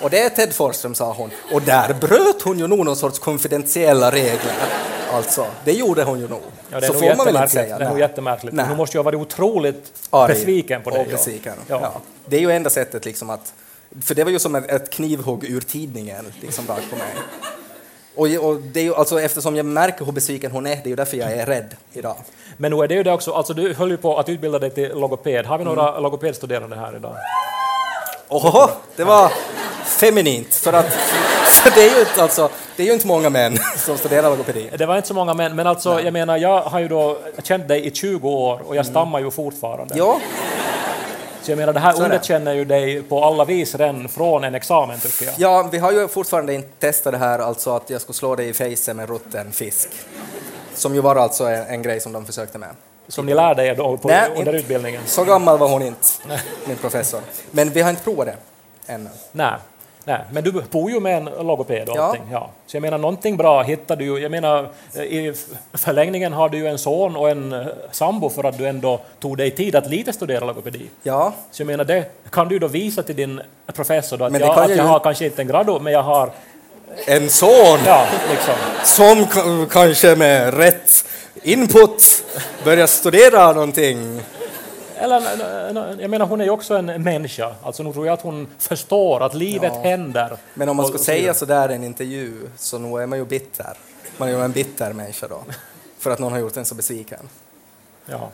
Och det är Ted Forsström, sa hon. Och där bröt hon ju nog någon sorts konfidentiella regler. Alltså, det gjorde hon ju nog. Ja, det är så får man väl inte säga. Det är nog jättemärkligt. Nej. Hon måste ju ha varit otroligt Arg besviken på dig. Ja. Ja. Det är ju enda sättet liksom att... För det var ju som ett, ett knivhugg ur tidningen, liksom rakt på mig. Och, och det är ju, alltså, eftersom jag märker hur besviken hon är, det är ju därför jag är rädd idag. Men nu är det ju det också, alltså du höll ju på att utbilda dig till logoped. Har vi några Mm. logopedstuderande här idag? Oho, det var feminint. För att, så det, är ju inte, alltså, det är ju inte många män som studerar logopedi. Det var inte så många män, men alltså jag menar, jag har ju då känt dig i 20 år och jag stammar ju fortfarande. Ja, Så jag menar, det här underkänner ju dig på alla vis redan från en examen tycker jag. ja, vi har ju fortfarande inte testat det här, alltså att jag skulle slå dig i fejsen med rutten fisk. Som ju var alltså en, en grej som de försökte med. Som ni lärde er då på, Nej, under utbildningen. Så gammal var hon inte, min professor. Men vi har inte provat det ännu. Nej. Nej, men du bor ju med en logoped och Ja. allting. Ja. Så jag menar, någonting bra hittar du ju. Jag menar, i f- förlängningen har du ju en son och en eh, sambo för att du ändå tog dig tid att lite studera logopedi. Ja, Så jag menar, det kan du då visa till din professor då, att, jag, att jag jag ju- har kanske inte en grado, men jag har... en son Ja, liksom. som kanske med rätt input börjar studera någonting. Eller, n- n- jag menar, hon är ju också en människa. Alltså, nu tror jag att hon förstår att livet Ja. händer. Men om man ska och så säga sådär i en intervju så nog är man ju bitter. Man är ju en bitter människa då. För att någon har gjort en så besviken. Ja.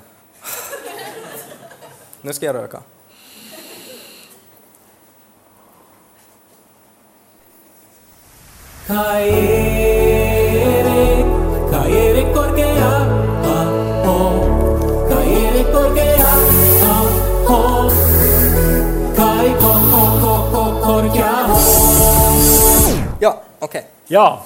Nu ska jag röka. Caere, Okej. Ja,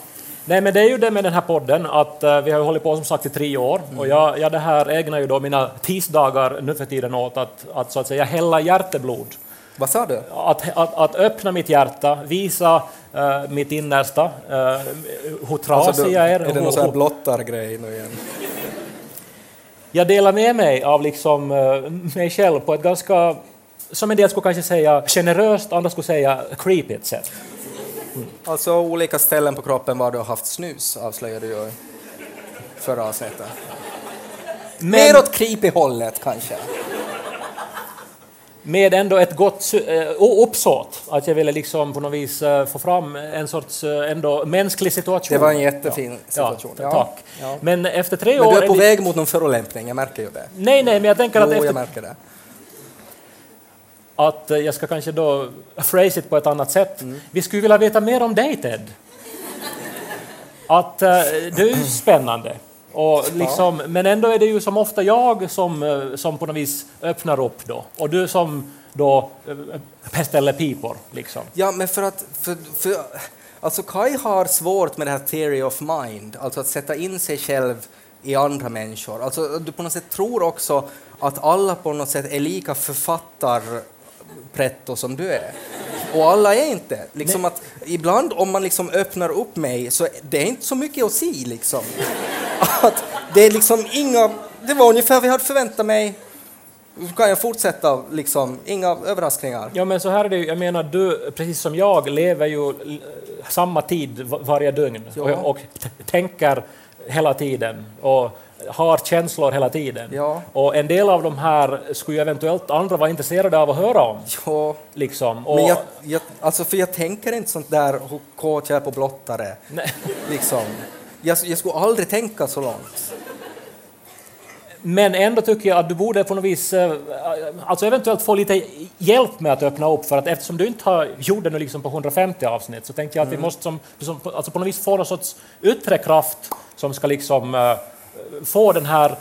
nej men det är ju det med den här podden att eh, vi har ju hållit på som sagt i tre år och jag, jag det här ägnar ju då mina tisdagar nu för tiden åt att, att så att säga hälla hjärteblod. Vad sa du? Att, att, att öppna mitt hjärta, visa eh, mitt innersta, uh, hur trasig Alltså, du- jag är. är det någon sån här hur- blottargrej nu igen? jag delar med mig av liksom, eh, mig själv på ett ganska, som en del skulle kanske säga generöst, andra skulle säga creepigt sätt. Alltså olika ställen på kroppen var du har haft snus avslöjade du förra avsnittet. Men- Mer åt creepy-hållet kanske. med ändå ett gott eh, uppsåt, att jag ville liksom på något vis eh, få fram en sorts eh, ändå mänsklig situation. Det var en jättefin situation. Ja, Ja, tack. ja. Men efter tre Men år... du är på det- väg mot någon förolämpning, jag märker ju det. Nej, nej, men jag tänker att Jo, efter jag märker det. Att eh, jag ska kanske då phrase it på ett annat sätt. Mm. Vi skulle vilja veta mer om dig, Ted. Att eh, du är spännande. Och liksom, Men ändå är det ju som ofta jag som, eh, som på något vis öppnar upp då. Och du som då pest eller pipor. Liksom. Ja, men för att... För, för, alltså Kai har svårt med det här theory of mind, alltså att sätta in sig själv i andra människor. Alltså du på något sätt tror också att alla på något sätt är lika författarpretto som du är. Och alla är inte. Liksom att ibland om man liksom öppnar upp mig så det är inte så mycket att se liksom. Att det är liksom inga... Det var ungefär vad jag hade förväntat mig. Kan jag fortsätta liksom, inga överraskningar. Ja, men så här är det ju. Jag menar, du, precis som jag, lever ju samma tid va- varje dygn Ja. och, och tänker hela tiden och har känslor hela tiden. Ja. Och en del av de här skulle ju eventuellt andra vara intresserade av att höra om. Ja, Liksom. Och, men jag, jag, alltså för jag tänker inte sånt där kåtjär på blottare. Nej. Liksom. Jag, jag skulle aldrig tänka så långt. Men ändå tycker jag att du borde på något vis, eh, alltså eventuellt få lite hjälp med att öppna upp, för att eftersom du inte har gjort det nu liksom på 150 avsnitt så tänkte jag att vi måste som, som, alltså på något vis få någon sorts yttre kraft som ska liksom eh, få den här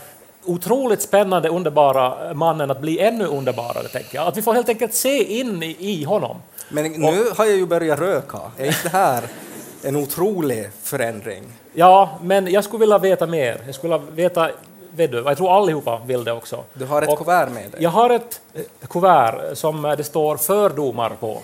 otroligt spännande, underbara mannen att bli ännu underbarare, tänker jag. Att vi får helt enkelt se in i, i honom. Men nu har jag ju börjat röka. Är inte det här en otrolig förändring? Ja, men jag skulle vilja veta mer. Jag skulle vilja veta, vet du, och jag tror allihopa vill det också. Du har ett Och- kuvert med dig. Jag har ett eh, kuvert som det står fördomar på.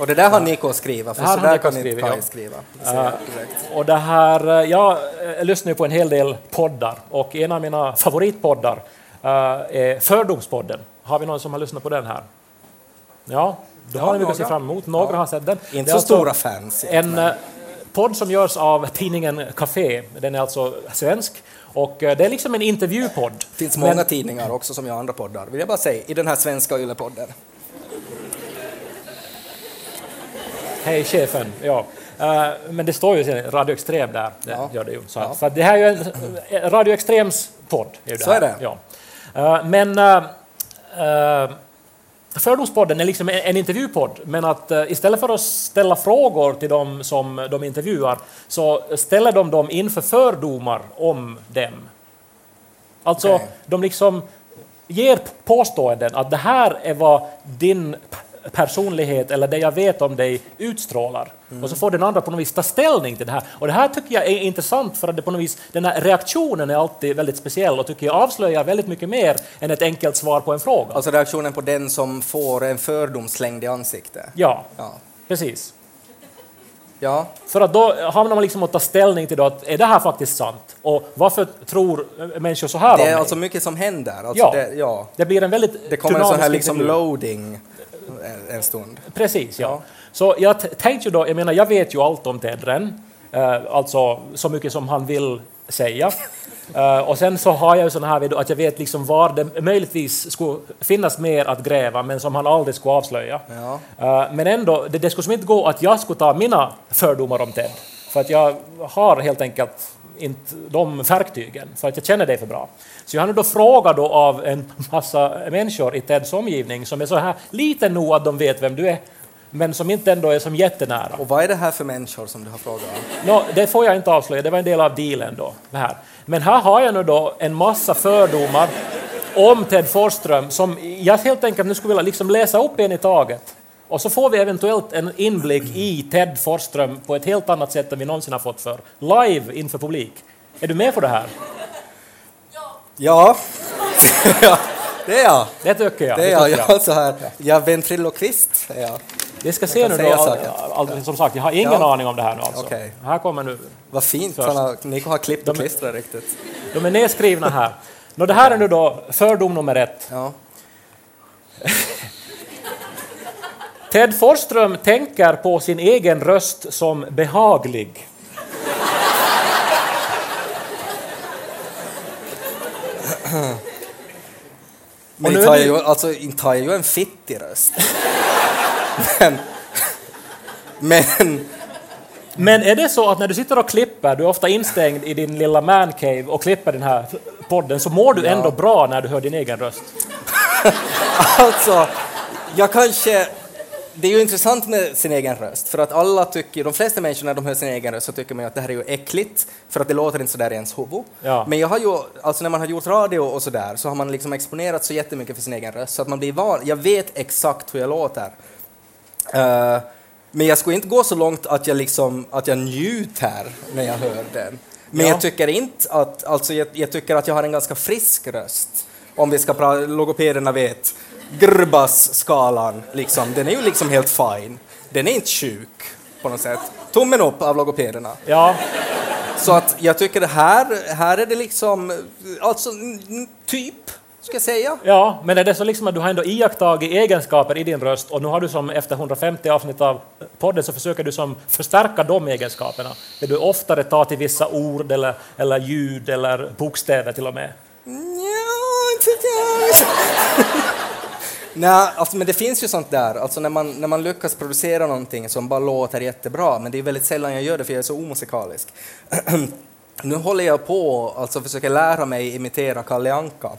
Och det där har Niko skrivit, för Det här så där kan inte ja. skriva. Jag direkt. Och det här, eh, jag eh, lyssnar ju på en hel del poddar och en av mina favoritpoddar eh, är Fördomspodden. Har vi någon som har lyssnat på den här? Ja, då Ja, har ni mycket att se fram emot. Några Ja. har sett den. Inte så alltså stora fans. En eh, podd som görs av tidningen Café. Den är alltså svensk. Och det är liksom en intervjupodd. Det finns Men- många tidningar också som gör andra poddar, vill jag bara säga, i den här svenska yllepodden. Hej chefen, ja. Eh, men det står ju sen Radio Extrem där, det Ja. gör det ju. Så, Ja. att det här är ju en eh, Radio Extrems podd. Är Så är det. Ja. Eh, men uh, Fördomspodden är liksom en, en intervjupodd, men att istället för att ställa frågor till dem som de intervjuar så ställer de dem inför fördomar om dem. Alltså, Okej. de liksom ger påståenden att det här är vad din personlighet eller det jag vet om dig utstrålar. Och så får den andra på något vis ta ställning till det här. Och det här tycker jag är intressant för att det på något vis, den här reaktionen är alltid väldigt speciell och tycker jag avslöjar väldigt mycket mer än ett enkelt svar på en fråga. Alltså reaktionen på den som får en fördom slängd i ansiktet. Ja, Ja. precis. ja. För att då hamnar man liksom att ta ställning till då att är det här faktiskt sant? Och varför tror människor så här Det om är mig? alltså mycket som händer. Alltså Ja. det, ja. Det blir en väldigt det kommer en sån här liksom loading en, en stund. Precis, ja. Ja. Så jag tänkte då, jag menar, jag vet ju allt om Ted Ren, eh, alltså så mycket som han vill säga. Eh, och sen så har jag ju sån här att jag vet liksom var det möjligtvis skulle finnas mer att gräva, men som han aldrig skulle avslöja. Ja. Eh, men ändå, det, det skulle som inte gå att jag skulle ta mina fördomar om Ted, för att jag har helt enkelt inte de verktygen, för att jag känner dig för bra. Så jag har nu då frågat då av en massa människor i Teds omgivning som är så här lite nog att de vet vem du är, men som inte ändå är som jättenära. Och vad är det här för människor som du har frågat? Nå, det får jag inte avslöja, det var en del av dealen då. Det här. Men här har jag nu då en massa fördomar om Ted Forsström som jag helt enkelt nu skulle vilja liksom läsa upp en i taget. Och så får vi eventuellt en inblick i Ted Forsström på ett helt annat sätt än vi någonsin har fått för Live inför publik. Är du med på det här? Ja, ja det är jag. Det tycker jag. Det är jag. Jag, så här, jag är ventriloquist. Är jag. Vi ska se nu då. all- all- Som sagt, jag har ingen Ja. aning om det här nu alltså. Okej. Här kommer nu Vad fint, han har, Niko har klippt och klistrat riktigt. De är nedskrivna här. Nå, det här är nu då fördom nummer ett. Ja. Ted Forsström tänker på sin egen röst som behaglig. Men inte är har, jag ju, alltså, inte har jag ju en fittig röst. men, men Men är det så att när du sitter och klipper, du är ofta instängd i din lilla mancave och klipper den här podden, så mår du ändå bra när du hör din egen röst? alltså, jag kanske... det är ju intressant med sin egen röst, för att alla tycker, de flesta människor när de hör sin egen röst så tycker man ju att det här är ju äckligt, för att det låter inte sådär i ens huvud. Ja. Men jag har ju, alltså när man har gjort radio och sådär, så har man liksom exponerat så jättemycket för sin egen röst, så att man blir van, jag vet exakt hur jag låter. Eh, men jag skulle inte gå så långt att jag liksom, att jag njuter när jag hör den. Men Ja. jag tycker inte att, alltså jag, jag tycker att jag har en ganska frisk röst. Om vi ska prata, logopederna vet, Grbas-skalan, liksom, den är ju liksom helt fine. Den är inte sjuk på något sätt. Tummen upp av logopederna. Ja, Så att jag tycker det här, här är det liksom, alltså typ, ska jag säga. ja, men är det så liksom att du har ändå iakttagit egenskaper i din röst och nu har du som efter 150 avsnitt av podden så försöker du som förstärka de egenskaperna. Där du oftare tar till vissa ord eller, eller ljud eller bokstäver till och med. Ja, inte. Nej, alltså, men det finns ju sånt där, alltså när man, när man lyckas producera någonting som bara låter jättebra, men det är väldigt sällan jag gör det för jag är så omusikalisk. nu håller jag på, alltså försöker lära mig imitera Kalle Anka,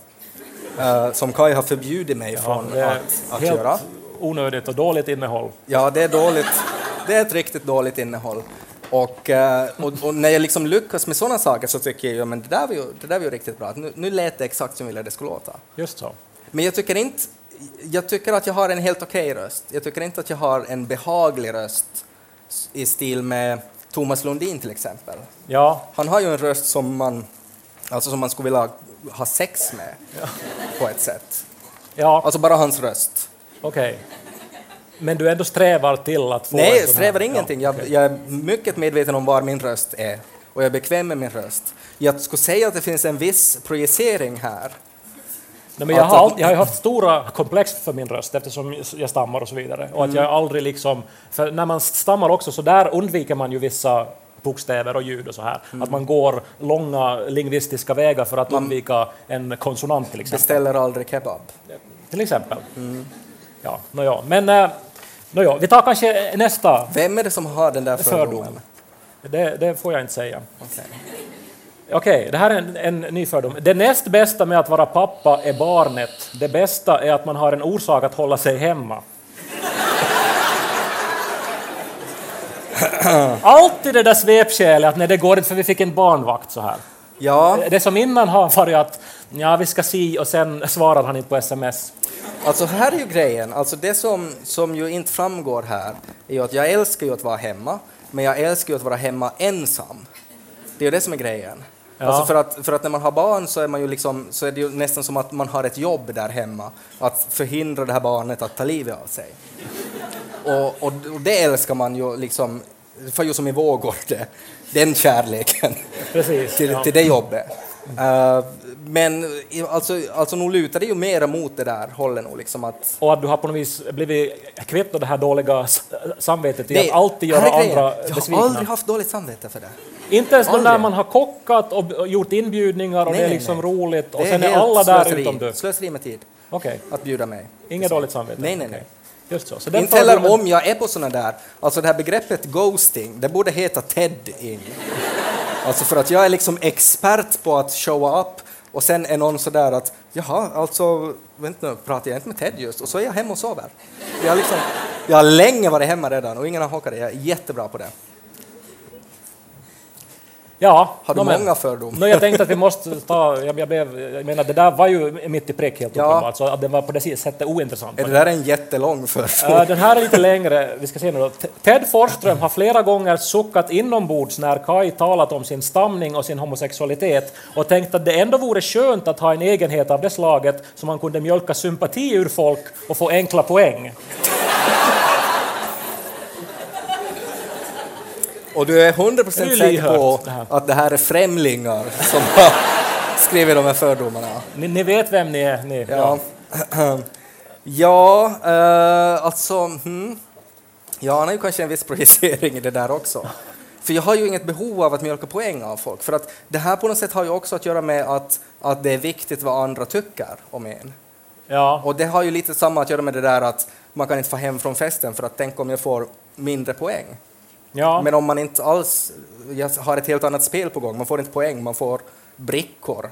eh, som Kai har förbjudit mig från det är att, att helt göra. onödigt och dåligt innehåll. Ja, det är dåligt. Det är ett riktigt dåligt innehåll. Och, eh, och, och när jag liksom lyckas med sådana saker så tycker jag, ja, men det där var ju, det där var ju riktigt bra. Nu, nu lät det exakt som jag ville det skulle låta. Just så. Men jag tycker inte, jag tycker att jag har en helt okej röst. Jag tycker inte att jag har en behaglig röst i stil med Thomas Lundin till exempel. Ja, Han har ju en röst som man, alltså som man skulle vilja ha sex med på ett sätt. ja Alltså bara hans röst. okej. Men du ändå strävar till att få Nej, jag strävar här- ingenting. Ja, Jag, okej. jag är mycket medveten om var min röst är och jag är bekväm med min röst. Jag skulle säga att det finns en viss projicering här. Nej, men jag, Alltså- har alltid, jag har haft stora komplex för min röst eftersom jag stammar och så vidare. Och att jag Mm. aldrig liksom, för när man stammar också så där undviker man ju vissa bokstäver och ljud och så här. Mm. Att man går långa lingvistiska vägar för att undvika en konsonant till exempel. Beställer aldrig kebab. Till exempel. Mm. Ja, nåja. Men eh, nåja, vi tar kanske nästa Vem är det som har den där fördom. fördomen? Det, det får jag inte säga. Okej. Okej, det här är en, en ny fördom. Det näst bästa med att vara pappa är barnet. Det bästa är att man har en orsak att hålla sig hemma. Alltid det där svepskälet att nej, det går inte för vi fick en barnvakt så här. Ja, Det som innan har varit att ja, vi ska se och sen svarar han inte på sms. alltså här är ju grejen. Alltså det som, som ju inte framgår här är ju att jag älskar ju att vara hemma, men jag älskar ju att vara hemma ensam. Det är ju det som är grejen. Ja. Alltså för, att, för att när man har barn så är, man ju liksom, så är det ju nästan som att man har ett jobb där hemma, att förhindra det här barnet att ta livet av sig. Och, och, och det älskar man ju liksom, får ju som i vågor det, den kärleken Precis. till, ja. till det jobbet. Eh, men alltså, alltså nog lutar det ju mera mot det där hållet nog liksom att Och att du har på något vis blivit kvitt det här dåliga samvetet i att alltid göra andra Jag har besvikna. aldrig haft dåligt samvete för det. Inte ens när man har kockat och gjort inbjudningar och Nej, det är liksom nej. roligt och Det sen är alla där slöseri. utom du. Slöseri med tid Okej, att bjuda mig. inget dåligt samvete? Nej, nej, nej. Just så. så Inte heller fördomen- om jag är på såna där, alltså det här begreppet ghosting, det borde heta TED-ing. Alltså för att jag är liksom expert på att showa upp och sen är någon sådär att jaha, alltså vänta nu, pratar jag inte med Ted just? Och så är jag hemma och sover. Jag liksom, jag har länge varit hemma redan och ingen har hakat det, jag är jättebra på det. Ja, Har du men- många fördomar? nå, jag tänkte att vi måste ta, jag, jag, blev, jag menar det där var ju mitt i prick helt Ja. uppenbart, så att det var på det sättet ointressant. Är det där en jättelång fördom? Eh, Den här är lite längre. Vi ska se nu då. Ted Forsström har flera gånger suckat inombords när Kai talat om sin stamning och sin homosexualitet och tänkt att det ändå vore skönt att ha en egenhet av det slaget som man kunde mjölka sympati ur folk och få enkla poäng. Och du är 100% Det är säker på det att det här är främlingar som har skrivit de här fördomarna? Ni, ni vet vem ni är? Ni, Ja, ja eh, alltså... Hmm. Ja, han har ju kanske en viss projicering i det där också. För jag har ju inget behov av att mjölka poäng av folk. För att det här på något sätt har ju också att göra med att, att det är viktigt vad andra tycker om en. ja. Och det har ju lite samma att göra med det där att man kan inte få hem från festen för att tänk om jag får mindre poäng. Ja. Men om man inte alls jag har ett helt annat spel på gång, man får inte poäng, man får brickor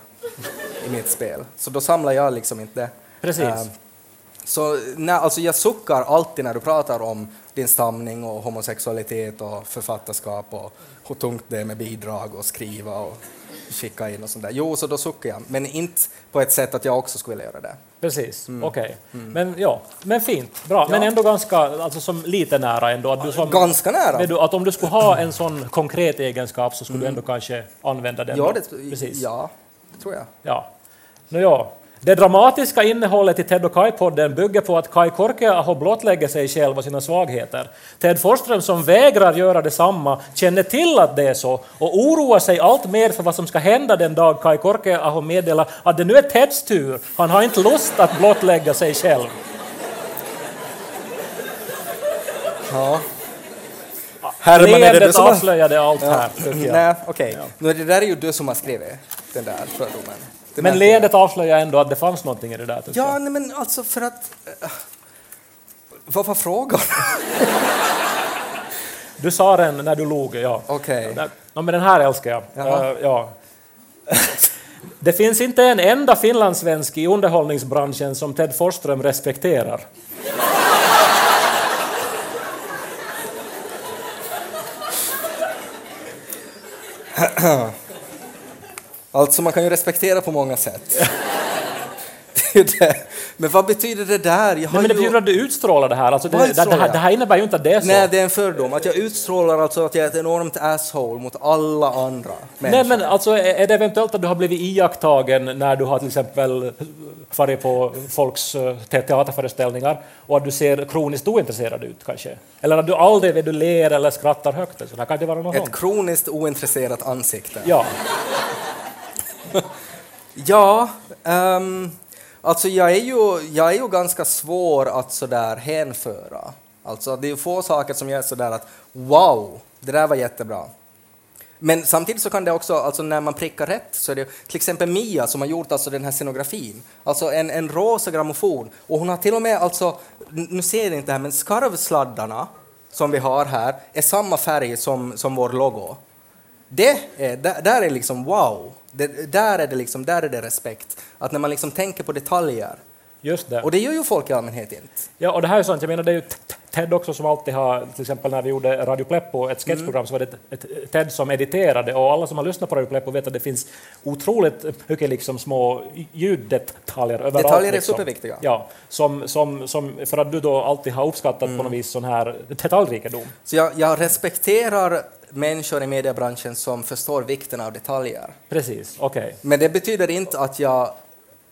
i mitt spel. Så då samlar jag liksom inte. Precis. Eh, Så när, alltså jag suckar alltid när du pratar om din stamning och homosexualitet och författarskap och hur tungt det är med bidrag och skriva och skicka in och sånt där. Jo, så då suckar jag, men inte på ett sätt att jag också skulle vilja göra det. Precis, okej. Men ja, men fint, bra. Men Mm. Ja. ändå ganska, alltså som lite nära ändå. Att, du som, Ganska nära. Du, att om du skulle ha en sån konkret egenskap så skulle du ändå kanske använda den. Mm. Ja, det, Precis. ja, det tror jag. Ja. Nå, ja. Det dramatiska innehållet i Ted och Kai-podden bygger på att Kai Korkeaho blottlägger sig själv och sina svagheter. Ted Forsström, som vägrar göra detsamma, känner till att det är så och oroar sig allt mer för vad som ska hända den dag Kai Korkeaho meddelar att det nu är Teds tur. Han har inte lust att blottlägga sig själv. Ja. Herman, är det du som avslöjade allt här, jag. Nej, okej. Nu, Det där är ju du som har skrivit den där fördomen. Det Men leendet avslöjar ändå att det fanns någonting i det där. Ja, jag. nej, men alltså för att... eh, vad var frågan? Du sa den när du log, ja. Okej. Ja, men den här älskar jag. Jaha. Eh, ja. Det finns inte en enda finlandssvensk i underhållningsbranschen som Ted Forsström respekterar. Alltså man kan ju respektera på många sätt. det det. Men vad betyder det där? Jag Nej, men det ju... att du utstrålar det här. Alltså det, det, det, här det här innebär ju inte att det är så. Nej, det är en fördom. Att jag utstrålar alltså att jag är ett enormt asshole mot alla andra människor. Nej, men alltså, är det eventuellt att du har blivit iakttagen när du har till exempel varit på folks eh, te- teaterföreställningar och att du ser kroniskt ointresserad ut kanske? Eller att du aldrig vet, du ler eller skrattar högt? Så det kan det vara något Ett sånt? kroniskt ointresserat ansikte. Ja. Ja, um, alltså jag är, ju, jag är ju ganska svår att sådär hänföra. Alltså det är ju få saker som jag är sådär att wow, det där var jättebra. Men samtidigt så kan det också, alltså när man prickar rätt, så är det till exempel Mia som har gjort alltså den här scenografin, alltså en, en rosa grammofon, och hon har till och med alltså, nu ser ni inte det här, men skarvsladdarna som vi har här är samma färg som, som vår logo. Det är, där, där är liksom wow, det, där är det liksom, där är det respekt. Att när man liksom tänker på detaljer, Just det. och det gör ju folk i allmänhet inte. Ja, och det här är sånt, jag menar det är ju Ted också som alltid har, till exempel när vi gjorde Radio Pleppo, ett sketchprogram, så var det ett, ett Ted som editerade och alla som har lyssnat på Radio Pleppo vet att det finns otroligt mycket liksom små ljuddetaljer överallt. Detaljer är liksom. superviktiga. Ja, som, som, som, för att du då alltid har uppskattat Mm. på något vis sån här detaljrikedom. Så jag, jag respekterar människor i mediebranschen som förstår vikten av detaljer. Precis, okej. Men det betyder inte att jag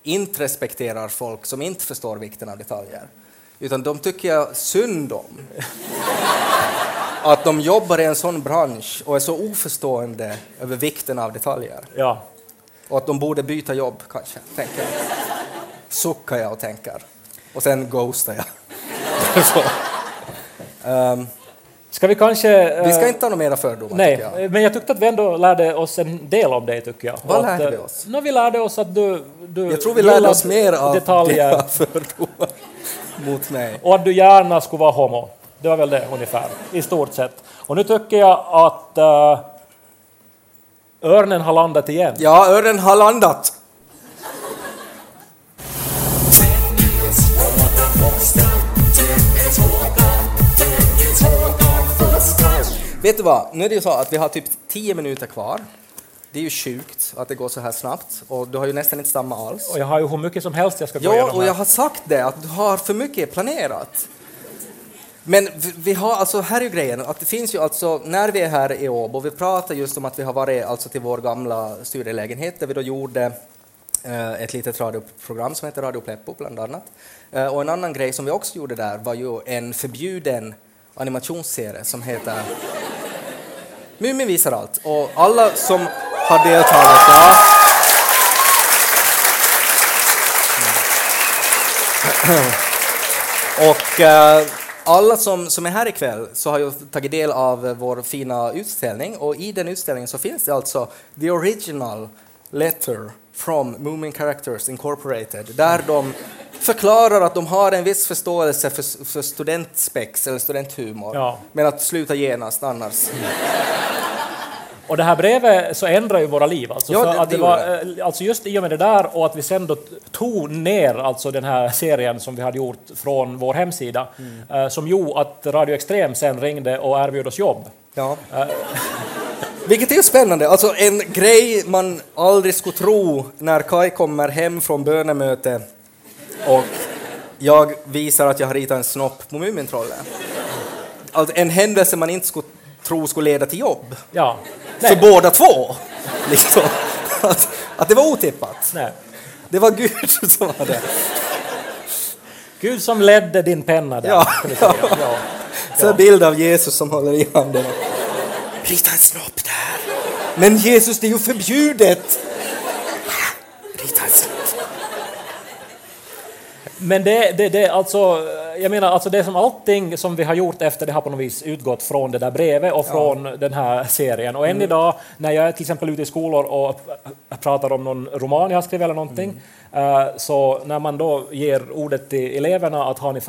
inte respekterar folk som inte förstår vikten av detaljer. Utan de tycker jag synd om. Att de jobbar i en sån bransch och är så oförstående över vikten av detaljer. Ja. Och att de borde byta jobb kanske, tänker jag. Suckar jag och tänker. Och sen ghostar jag. Så. Ska vi kanske... vi ska eh, inte ha några mera fördomar, Nej, jag. men jag tyckte att vi ändå lärde oss en del om dig, tycker jag. Vad lärde eh, vi oss? nå, vi lärde oss att du, du Jag tror vi lärde oss mer av detaljer dina fördomar mot mig. och att du gärna skulle vara homo. Det var väl det ungefär, i stort sett. Och nu tycker jag att uh, örnen har landat igen. Ja, ören har landat. Vet du vad, nu är det ju så att vi har typ 10 minuter kvar. Det är ju sjukt att det går så här snabbt och du har ju nästan inte stammat alls. Och jag har ju hur mycket som helst jag ska gå Ja, igenom och här. jag har sagt det, att du har för mycket planerat. Men vi- vi har, alltså här är ju grejen, att det finns ju alltså, när vi är här i Åbo, vi pratar just om att vi har varit alltså till vår gamla studielägenhet där vi då gjorde eh, ett litet radioprogram som heter Radio Pleppo bland annat. Eh, och en annan grej som vi också gjorde där var ju en förbjuden animationsserie som heter Mumin visar allt. Och alla som har deltagit Ja. Och uh, alla som, som är här ikväll så har ju tagit del av vår fina utställning och i den utställningen så finns det alltså the original letter from Moomin Characters Incorporated där de förklarar att de har en viss förståelse för, för studentspex eller studenthumor Ja. men att sluta genast annars. Och det här brevet så ändrar ju våra liv. Alltså, Ja, det- att det var, eh, alltså just i och med det där och att vi sen då tog ner alltså den här serien som vi hade gjort från vår hemsida, Mm. eh, som gjorde att Radio Extrem sen ringde och erbjöd oss jobb. Ja. Vilket är spännande, alltså en grej man aldrig skulle tro när Kai kommer hem från bönemöte och jag visar att jag har ritat en snopp på Mumintrollen. Alltså en händelse man inte skulle tro skulle leda till jobb. Ja. För båda två. Liksom. Att, att det var otippat. Nej. Det var Gud som var det. Gud som ledde din penna där. Ja. säga. Ja. Så en bild av Jesus som håller i handen. Rita en snopp där. Men Jesus, det är ju förbjudet! Rita en snopp. Men det, det, det, alltså, jag menar, alltså det som allting som vi har gjort efter det har på något vis utgått från det där brevet och från den här serien. Och än idag när jag är till exempel ute i skolor och pratar om någon roman jag har skrivit eller någonting, eh, så när man då ger ordet till eleverna att har ni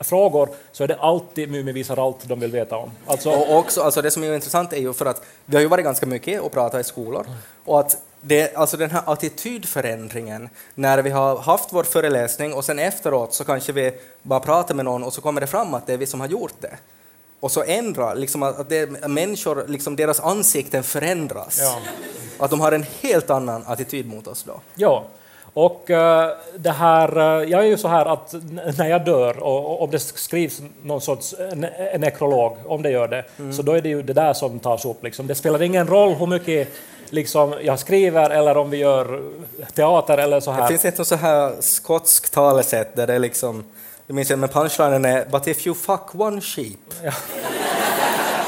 frågor så är det alltid Mumin visar allt de vill veta om. Alltså, Och också, alltså det som är intressant är ju för att vi har ju varit ganska mycket och pratat i skolor. Och att det, alltså den här attitydförändringen när vi har haft vår föreläsning och sen efteråt så kanske vi bara pratar med någon och så kommer det fram att det är vi som har gjort det. Och så ändrar, liksom att det, människor, liksom deras ansikten förändras. Ja. Att de har en helt annan attityd mot oss då. Ja, och eh, det här, eh, jag är ju så här att när jag dör och, om det skrivs någon sorts ne- nekrolog, om det gör det, Mm. så då är det ju det där som tas upp. Liksom. Det spelar ingen roll hur mycket liksom, jag skriver eller om vi gör teater eller så Det här. finns ett så här skotskt talesätt där det är liksom, jag minns men punchlinen är “But if you fuck one sheep” Ja.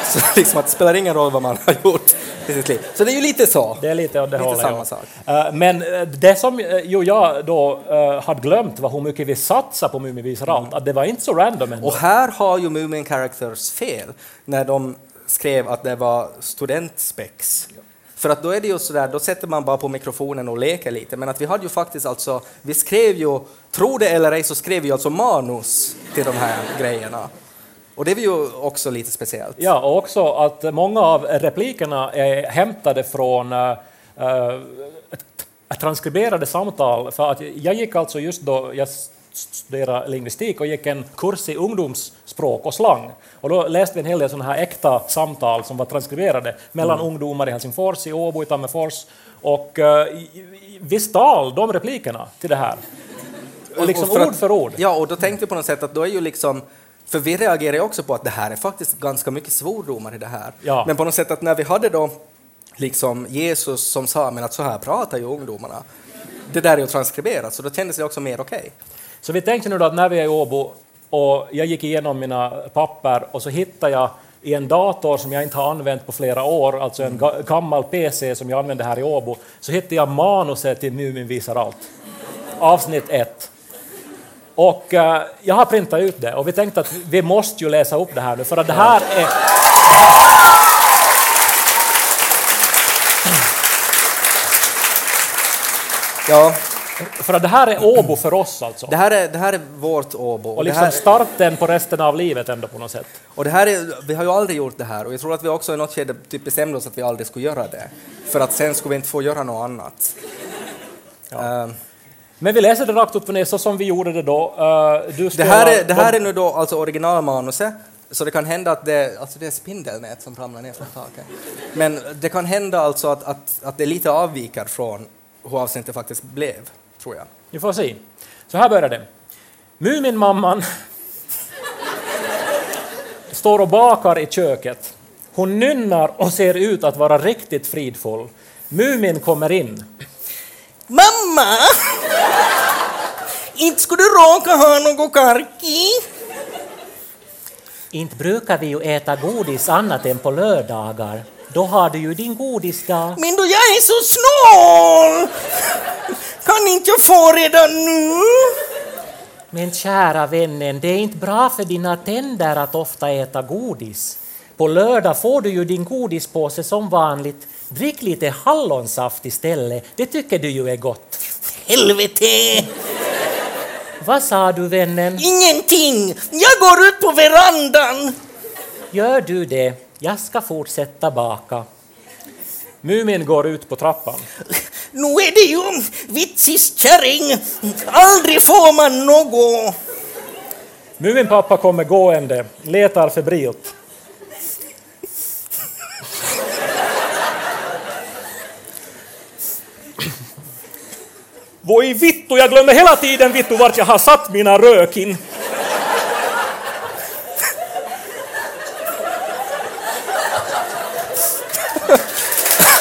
Så liksom att det spelar ingen roll vad man har gjort i sitt liv. Så det är ju lite så. Det är lite åt det Lite hållet. samma ja. sak. Eh, Men eh, det som eh, ju jag då hade glömt var hur mycket vi satsar på Mumin visar allt. Att det var inte så random ändå. Och här har ju Moomin Characters fel när de skrev att det var studentspex. För att då är det ju sådär, då sätter man bara på mikrofonen och leker lite. Men att vi hade ju faktiskt alltså, vi skrev ju, tro det eller ej, så skrev vi alltså manus till de här grejerna. Och det är ju också lite speciellt. Ja, och också att många av replikerna är hämtade från uh, transkriberade samtal. För att jag gick alltså just då jag studerade lingvistik och gick en kurs i ungdomsspråk och slang. Och då läste vi en hel del sådana här äkta samtal som var transkriberade mellan ungdomar i Helsingfors, i Åbo, i Tammerfors. Och uh, vi stal de replikerna till det här. Och liksom för att- ord för ord. Ja, och då tänkte jag på något sätt att då är ju liksom för vi reagerar också på att det här är faktiskt ganska mycket svordomar i det här. Ja. Men på något sätt att när vi hade då liksom Jesus som sa men att så här pratar ju ungdomarna. Det där är ju transkriberat, så då kändes det också mer okej. Så vi tänkte nu då att när vi är i Åbo och jag gick igenom mina papper och så hittade jag i en dator som jag inte har använt på flera år, alltså en gammal PC som jag använde här i Åbo, så hittade jag manuset till Mumin visar allt. Avsnitt 1. Och uh, jag har printat ut det och vi tänkte att vi måste ju läsa upp det här nu för att det här är... Ja, för att det här är Åbo för oss alltså. det här är, det här är vårt Åbo. Och liksom här, starten på resten av livet ändå på något sätt. och det här är, vi har ju aldrig gjort det här och jag tror att vi också i något skede typ bestämde oss att vi aldrig skulle göra det. För att sen skulle vi inte få göra något annat. Ehm, Men vi läser det rakt upp och ner så som vi gjorde det då. Du Det här, är, det här de- är nu då alltså originalmanuset, så det kan hända att det, alltså det är spindelnät som ramlar ner från taket. Men det kan hända alltså att, att, att det lite avviker från hur avsnittet faktiskt blev, tror jag. Vi får se. Så här börjar det. Muminmamman står och bakar i köket. Hon nynnar och ser ut att vara riktigt fridfull. Mumin kommer in. Mamma! Inte skulle du råka ha något karki? Inte brukar vi ju äta godis annat än på lördagar. Då har du ju din godisdag. Men då jag är så snål! Kan inte jag få redan nu? Men kära vännen, det är inte bra för dina tänder att ofta äta godis. På lördag får du ju din godispåse som vanligt. Drick lite hallonsaft istället, det tycker du ju är gott. Helvete! Vad sa du vännen? Ingenting! Jag går ut på verandan! Gör du det? Jag ska fortsätta baka. Mumin går ut på trappan. Nu är det ju vitsig kärring. Aldrig får man något. Muminpappa kommer gående, letar febrilt. Voi vittu, jag glömmer hela tiden vittu vart jag har satt mina rökin. Det är dumt.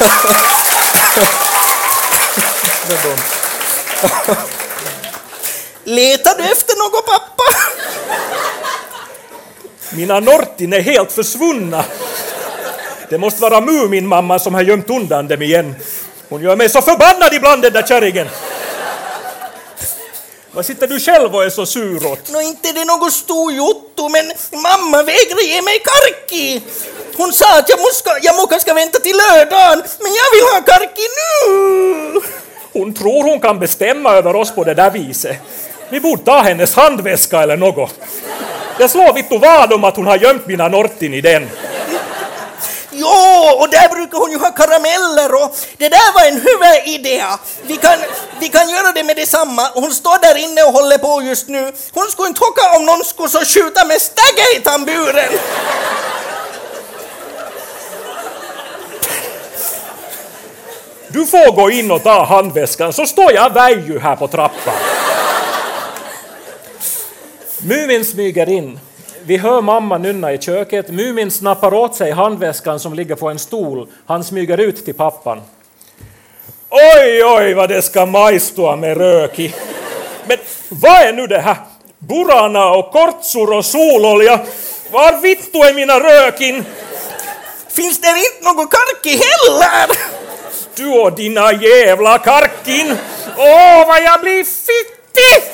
Letar du efter något pappa? Mina Nortin är helt försvunna. Det måste vara Muminmamman som har gömt undan dem igen. Hon gör mig så förbannad ibland den där kärringen. Vad sitter du själv och är så sur åt? Nå, inte är det något stor jotto, men mamma vägrar ge mig karki. Hon sa att jag, måste, jag måste ska vänta till lördagen, men jag vill ha karki nu. Hon tror hon kan bestämma över oss på det där viset. Vi borde ta hennes handväska eller något. Jag slår vittu vad om att hon har gömt mina Nortin i den. Jo, och där brukar hon ju ha karameller och det där var en huvudidé. Vi kan, vi kan göra det med detsamma. Hon står där inne och håller på just nu. Hon skulle inte hocka om någon skulle så skjuta med stagge i tamburen. Du får gå in och ta handväskan så står jag väju här på trappan. Mumin smyger in. Vi hör mamma nynna i köket. Mumin snappar åt sig handväskan som ligger på en stol. Han smyger ut till pappan. Oj, oj, vad det ska majstua med rök i. Men vad är nu det här? Burana och kortsur och sololja. Var vittu är mina rökin? Finns det inte något karki heller? Du och dina jävla karkin! Åh, vad jag blir fittig!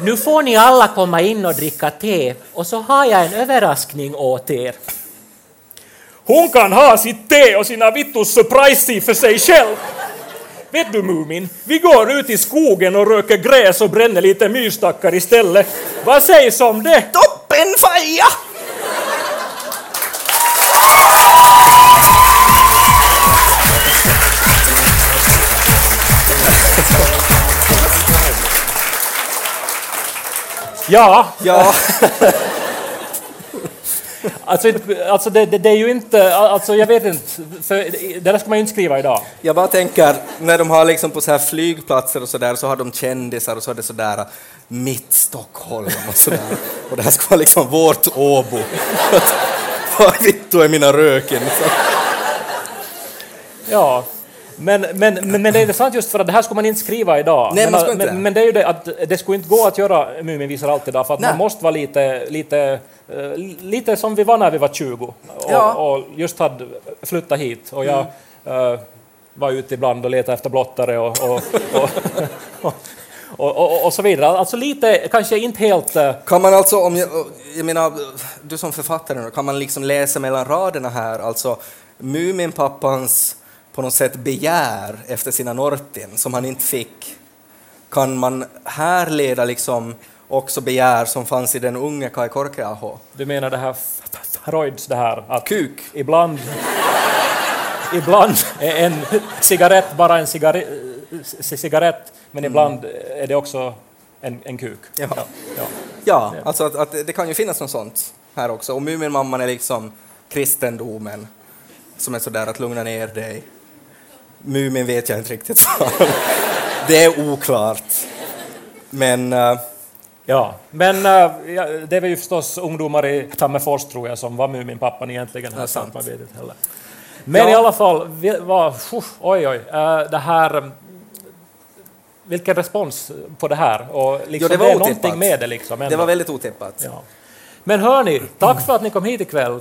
Nu får ni alla komma in och dricka te och så har jag en överraskning åt er. Hon kan ha sitt te och sina vittus surprise för sig själv. Vet du Mumin, vi går ut i skogen och röker gräs och bränner lite mysstackar istället. Vad sägs om det? Toppen faja! Ja, Ja, alltså, alltså det, det, det är ju inte, alltså jag vet inte, för det där ska man ju inte skriva idag. jag bara tänker, när de har liksom på så här flygplatser och så där så har de kändisar och så är det så där mitt Stockholm och så där. Och det här ska vara liksom vårt Åbo. Var vittu är mina röken? Så. Ja, men, men, men, men det är intressant just för att det här skulle man inte skriva idag. Nej, men, man ska inte men, det. men det är ju det att det skulle inte gå att göra Muminvisor alltid idag för att Nej. man måste vara lite, lite, eh, lite som vi var när vi var 20 och, Ja. och just hade flyttat hit och jag Mm. eh, var ute ibland och letade efter blottare och, och, och, och, och, och, så vidare. Alltså lite, kanske inte helt... eh, Kan man alltså, om jag, jag menar, du som författare, kan man liksom läsa mellan raderna här, alltså Muminpappans på något sätt begär efter sina Nortin som han inte fick, kan man här leda liksom också begär som fanns i den unge Kai Korkeaho? Du menar det här Freuds det här att Kuk. ibland, ibland är en cigarett bara en cigarett, cigarett men ibland är det också en, en kuk. Ja. ja. Ja, alltså att, att det kan ju finnas något sånt här också. Och Muminmamman är liksom kristendomen som är sådär att lugna ner dig. Mumin vet jag inte riktigt. det är oklart. Men eh, Ja, men äh, ja, det väl ju förstås ungdomar i Tammerfors tror jag som var Muminpappan egentligen. Här, sant. man vet inte heller. Men Ja. i alla fall, vi, var, oj oj, äh, det här... Vilken respons på det här? Och liksom, Jo, det var är otippat. med det liksom. det var väldigt otippat. Ja. Men hörni, tack för att ni kom hit ikväll.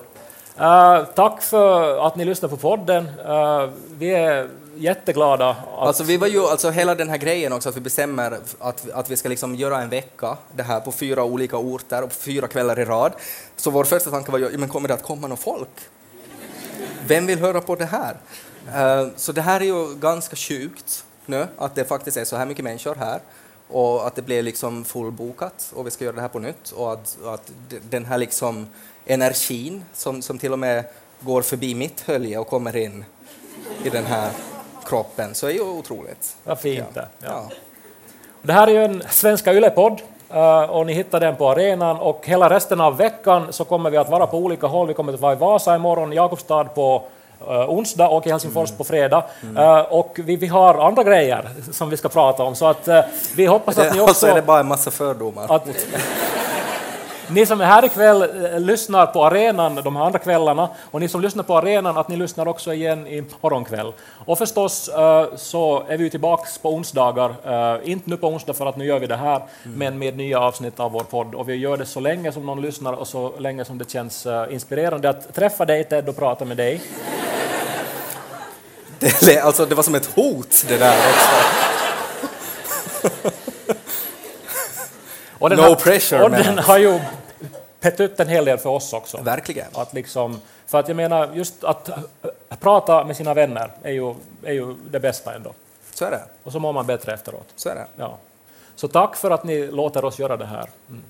Uh, tack för att ni lyssnar på podden. Uh, vi är jätteglada. Att, Alltså vi var ju, alltså hela den här grejen också att vi bestämmer att, att vi ska liksom göra en vecka, det här på fyra olika orter och fyra kvällar i rad. Så vår första tanke var ju, men kommer det att komma någon folk? Vem vill höra på det här? Uh, så det här är ju ganska sjukt nu, att det faktiskt är så här mycket människor här. och att det blev liksom fullbokat och vi ska göra det här på nytt och att, att den här liksom energin som, som till och med går förbi mitt hölje och kommer in i den här kroppen så är ju otroligt. Vad fint det. Ja. Det här är ju en Svenska Yle-podd eh, och ni hittar den på arenan och hela resten av veckan så kommer vi att vara på olika håll. Vi kommer att vara i Vasa imorgon, Jakobstad på eh, onsdag och i Helsingfors Mm. på fredag. Eh, och vi, vi har andra grejer som vi ska prata om så att vi hoppas att ni Det, alltså är det också... bara en massa fördomar. Att, ni som är här ikväll eh, lyssnar på arenan de här andra kvällarna och ni som lyssnar på arenan att ni lyssnar också igen i morgonkväll. Och förstås eh, så är vi tillbaks på onsdagar, eh, inte nu på onsdag för att nu gör vi det här, men med nya avsnitt av vår podd och vi gör det så länge som någon lyssnar och så länge som det känns inspirerande att träffa dig Ted och prata med dig. Det, alltså, det var som ett hot det där också. No har, pressure, Och man. den har ju pett ut en hel del för oss också. Verkligen. Att liksom, för att jag menar, just att äh, prata med sina vänner är ju, är ju det bästa ändå. Så är det. Och så mår man bättre efteråt. Så är det. Ja. Så tack för att ni låter oss göra det här. Mm.